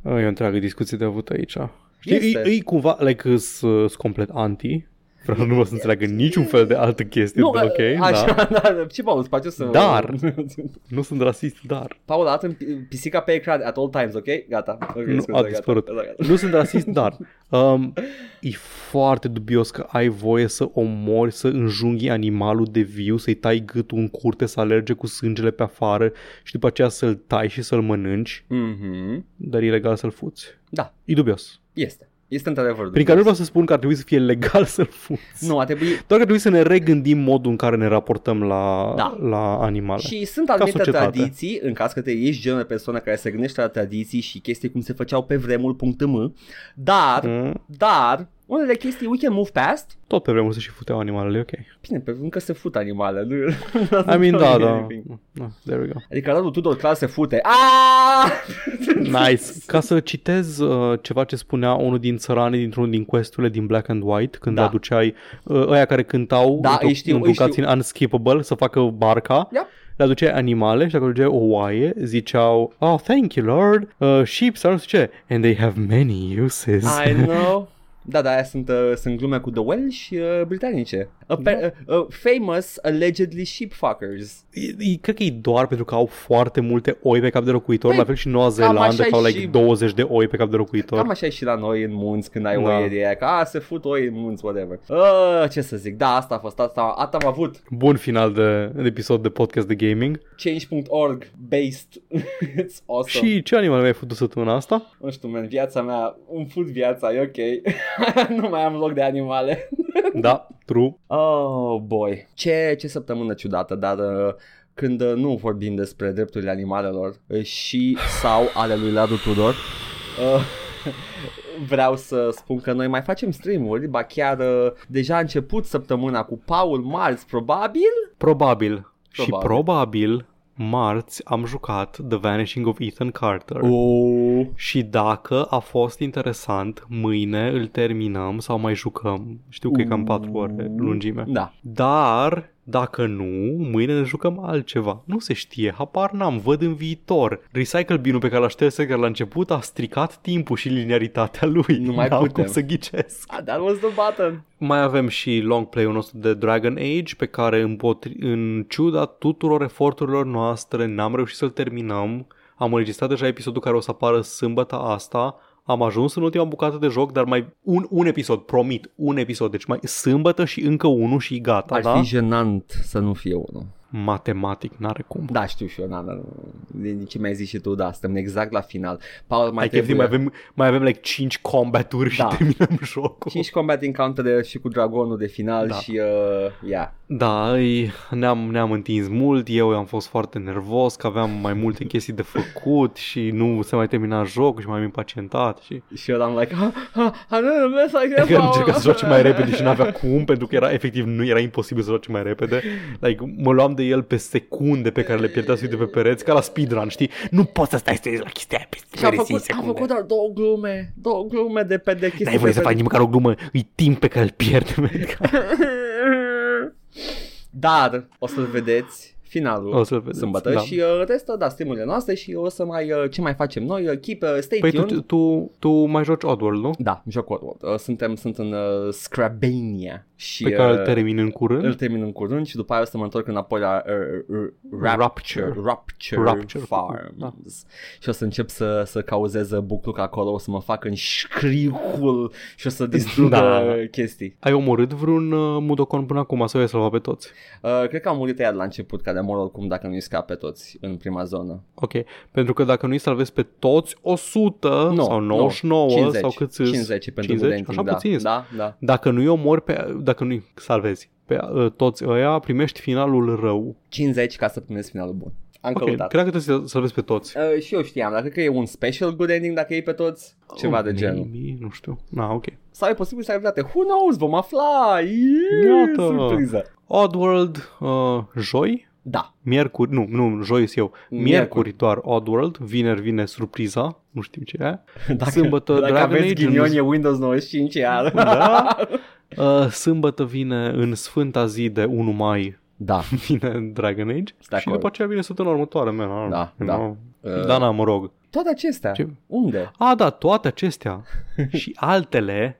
Uh, E o întreagă discuție de avut aici. Știi, Este. îi, îi cumva, like, sunt complet anti. Vreau nu vă să înțeleagă niciun fel de altă chestie, nu, dar ok, uh, așa, da. da. Ce Paul, îți place să... Dar- Nu sunt rasist, dar Paul, arată pisica pe ecran at all times, ok? Gata. Okay, nu scuze, a gata, dispărut. gata, gata. Nu sunt rasist, dar um, e foarte dubios că ai voie să omori, să înjunghi animalul de viu, să-i tai gâtul în curte, să alerge cu sângele pe afară și după aceea să-l tai și să-l mănânci, Mhm. dar e ilegal să-l fuți. Da, E dubios. este. Este într-adevăr. Prin care nu vreau să spun că ar trebui să fie legal să-l fuți. Nu, a trebui... Doar că ar trebui să ne regândim modul în care ne raportăm la, Da. la animale. Și sunt anumite societate. tradiții, în caz că te ești genul de persoană care se gândește la tradiții și chestii cum se făceau pe vremuri.m, dar, Mm, dar, unele chestii we can move past. tot pe vremuri să și futeau animalele, ok. Bine, pe încă se fut animale. Nu, I mean, da, da. anything. da. There we go. Adică Radu Tudor clar se fute. Aaaa! Nice. Ca să citez uh, ceva ce spunea unul din țăranii dintr-unul din questurile din Black and White, când Da. le aduceai uh, ăia care cântau Da, într-o- îi știu, îi îmbrăcați știu. în Unskippable să facă barca. Yep. Le aduceai animale și dacă aduceai o oaie, ziceau, oh, thank you, Lord, uh, sheep sau nu știu ce, and they have many uses. I know. Da, da, aia sunt, uh, sunt glume cu The Welsh uh, britanice. Uh, pe, uh, uh, famous, allegedly sheep fuckers. E, e, cred că e doar pentru că au foarte multe oi pe cap de locuitor, Păi, la fel și în Noua cam Zeelandă, așa că au e like și- 20 de oi pe cap de locuitor. Cam așa e și la noi în munți când ai Da. oie de aia, că a, se fut oi în munți, whatever. Uh, ce să zic, da, asta a fost, asta, asta am avut. Bun final de, de episod de podcast de gaming. Change.org based. It's awesome. Și ce animale mi-ai făcut săptămâna asta? Nu știu, man, viața mea, îmi fut viața, e ok. nu mai am loc de animale. Da, true. Oh, boy. Ce, ce săptămână ciudată, dar uh, când uh, nu vorbim despre drepturile animalelor uh, și sau ale lui Radu Tudor, uh, vreau să spun că noi mai facem streamuri, ba chiar uh, deja a început săptămâna cu Paul marți, probabil? Probabil. Și Probabil. Probabil marți am jucat The Vanishing of Ethan Carter. Oh. Și dacă a fost interesant, mâine îl terminăm sau mai jucăm. Știu că e cam 4 ore lungime. Da. Dar Dacă nu, mâine ne jucăm altceva. Nu se știe, habar n-am, văd în viitor. Recycle binul pe care l-a șters la început a stricat timpul și linearitatea lui. Nu mai N-am putem. cum să ghicesc. Ah, that was the button. Mai avem și long play-ul nostru de Dragon Age pe care împotri- în ciuda tuturor eforturilor noastre n-am reușit să-l terminăm. Am înregistrat deja episodul care o să apară sâmbătă asta. Am ajuns în ultima bucată de joc, dar mai un, un episod, promit, un episod. Deci mai sâmbătă și încă unul și gata, Ar da? fi jenant să nu fie unul. Matematic, n-are cum. Da, știu și eu, na, na, din ce mi-ai zis și tu, da, suntem exact la final. Paul, mai Mai, chef, mai avem, mai avem like 5 combaturi Da. și terminăm jocul. 5 combat encounter și cu dragonul de final Da. și uh, yeah. Da, îi, ne-am, ne-am întins mult, eu am fost foarte nervos că aveam mai multe chestii de făcut și nu se mai termina jocul și mai am impacientat și Și eu eram like, ha, ha, ha, nu, nu, să Adică am încercat să joace mai repede și n-avea cum pentru că era efectiv nu era imposibil să joace mai repede. Like, mă luam de el pe secunde pe care le pierdea să uite pe pereți ca la speedrun, știi? Nu poți să stai să te uiți la chestia aia pe Și am pereți în făcut, am secunde. făcut doar două glume, două glume de pe de chestii. N-ai voie de să pe faci nici măcar o glumă, îi timp pe care îl pierde. man. Dar o să-l vedeți finalul O să-l vedeți, sâmbătă da. și uh, restul, da, streamurile noastre și o să mai, uh, ce mai facem noi, uh, keep, uh, stay Păi tuned. tu, tu, tu mai joci Oddworld, nu? Da, joc Oddworld. Uh, suntem, sunt în uh, Scrabania și Pe care îl uh, termin în curând. îl termin în curând și după aia o să mă întorc înapoi la uh, uh, Rapture, Rapture. Rapture, Rapture, Farms da. și o să încep să, să cauzez bucluc acolo, o să mă fac în șcricul și o să distrug Da. da. chestii. Ai omorât vreun uh, Mudokon până acum sau ai salvat pe toți? Uh, cred că am murit ea de la început, care mor oricum dacă nu-i scap pe toți în prima zonă. Ok, pentru că dacă nu-i salvezi pe toți 100 Nu, sau 99 nu, 50, sau cât îți 50 pentru 50? good ending, Așa da, puțin. da, da. Dacă nu-i omori pe, dacă nu-i salvezi pe uh, toți ăia, primești finalul rău. 50 ca să primesc finalul bun. Am Ok, căutat. cred că trebuie să salvezi pe toți. Uh, și eu știam, dar cred că e un special good ending dacă e pe toți, ceva Oh, de genul. maybe, Nu știu. Na, ok. Sau e posibil să ai dreptate. Who knows? Vom afla. Iată. Iată. Surpriză. Oddworld, uh, joi? Da. Miercuri, nu, nu, joi sunt eu. Miercuri, Miercuri. doar Oddworld, vineri vine surpriza, nu știu ce e. Dacă, Sâmbătă dacă Dragon aveți Age în- ghinion e Windows 95 iar. Da. Uh, sâmbătă vine în sfânta zi de 1 mai da. vine Dragon Age Sunt și acord. după aceea vine săptămâna următoare, man. Da, you da. know. Uh, Da, na, mă rog. Toate acestea. Ce? Unde? A, da, toate acestea și altele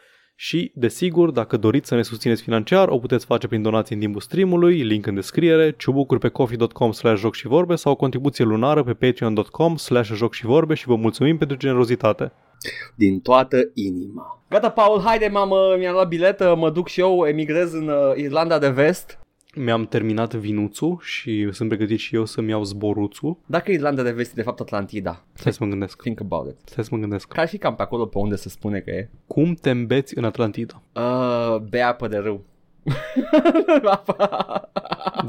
și, desigur, dacă doriți să ne susțineți financiar, o puteți face prin donații în timpul streamului, link în descriere, ciubucuri pe coffee.com slash joc și vorbe sau o contribuție lunară pe patreon.com slash joc și vorbe și vă mulțumim pentru generozitate. Din toată inima. Gata, Paul, haide, mamă, mi-am luat biletă, mă duc și eu, emigrez în uh, Irlanda de Vest. Mi-am terminat vinuțul și sunt pregătit și eu să-mi iau zboruțul. Dacă Irlanda de Vest e de fapt Atlantida, Stai să mă gândesc. think about it. Stai să mă gândesc. Care ar fi cam pe acolo pe unde se spune că e? Cum te îmbeți în Atlantida? Uh, bea apă de râu.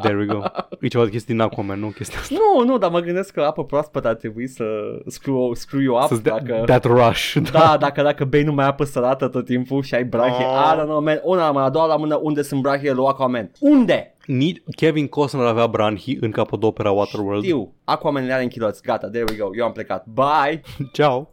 There we go. E ceva de chestii din Aquaman, nu chestia asta. nu, nu, dar mă gândesc că apă proaspătă ar trebui să screw, screw you up Să-ți dea dacă... that rush. Da, dacă, dacă bei numai apă sărată tot timpul și ai brachie, Oh. I don't know, man. Una la mână, a doua la mână, unde sunt brachiile lui Aquaman? Unde? Nici Kevin Costner avea branhii în capodopera Waterworld. Știu, Aquaman le are în chiloți, gata, there we go, eu am plecat, bye! Ciao!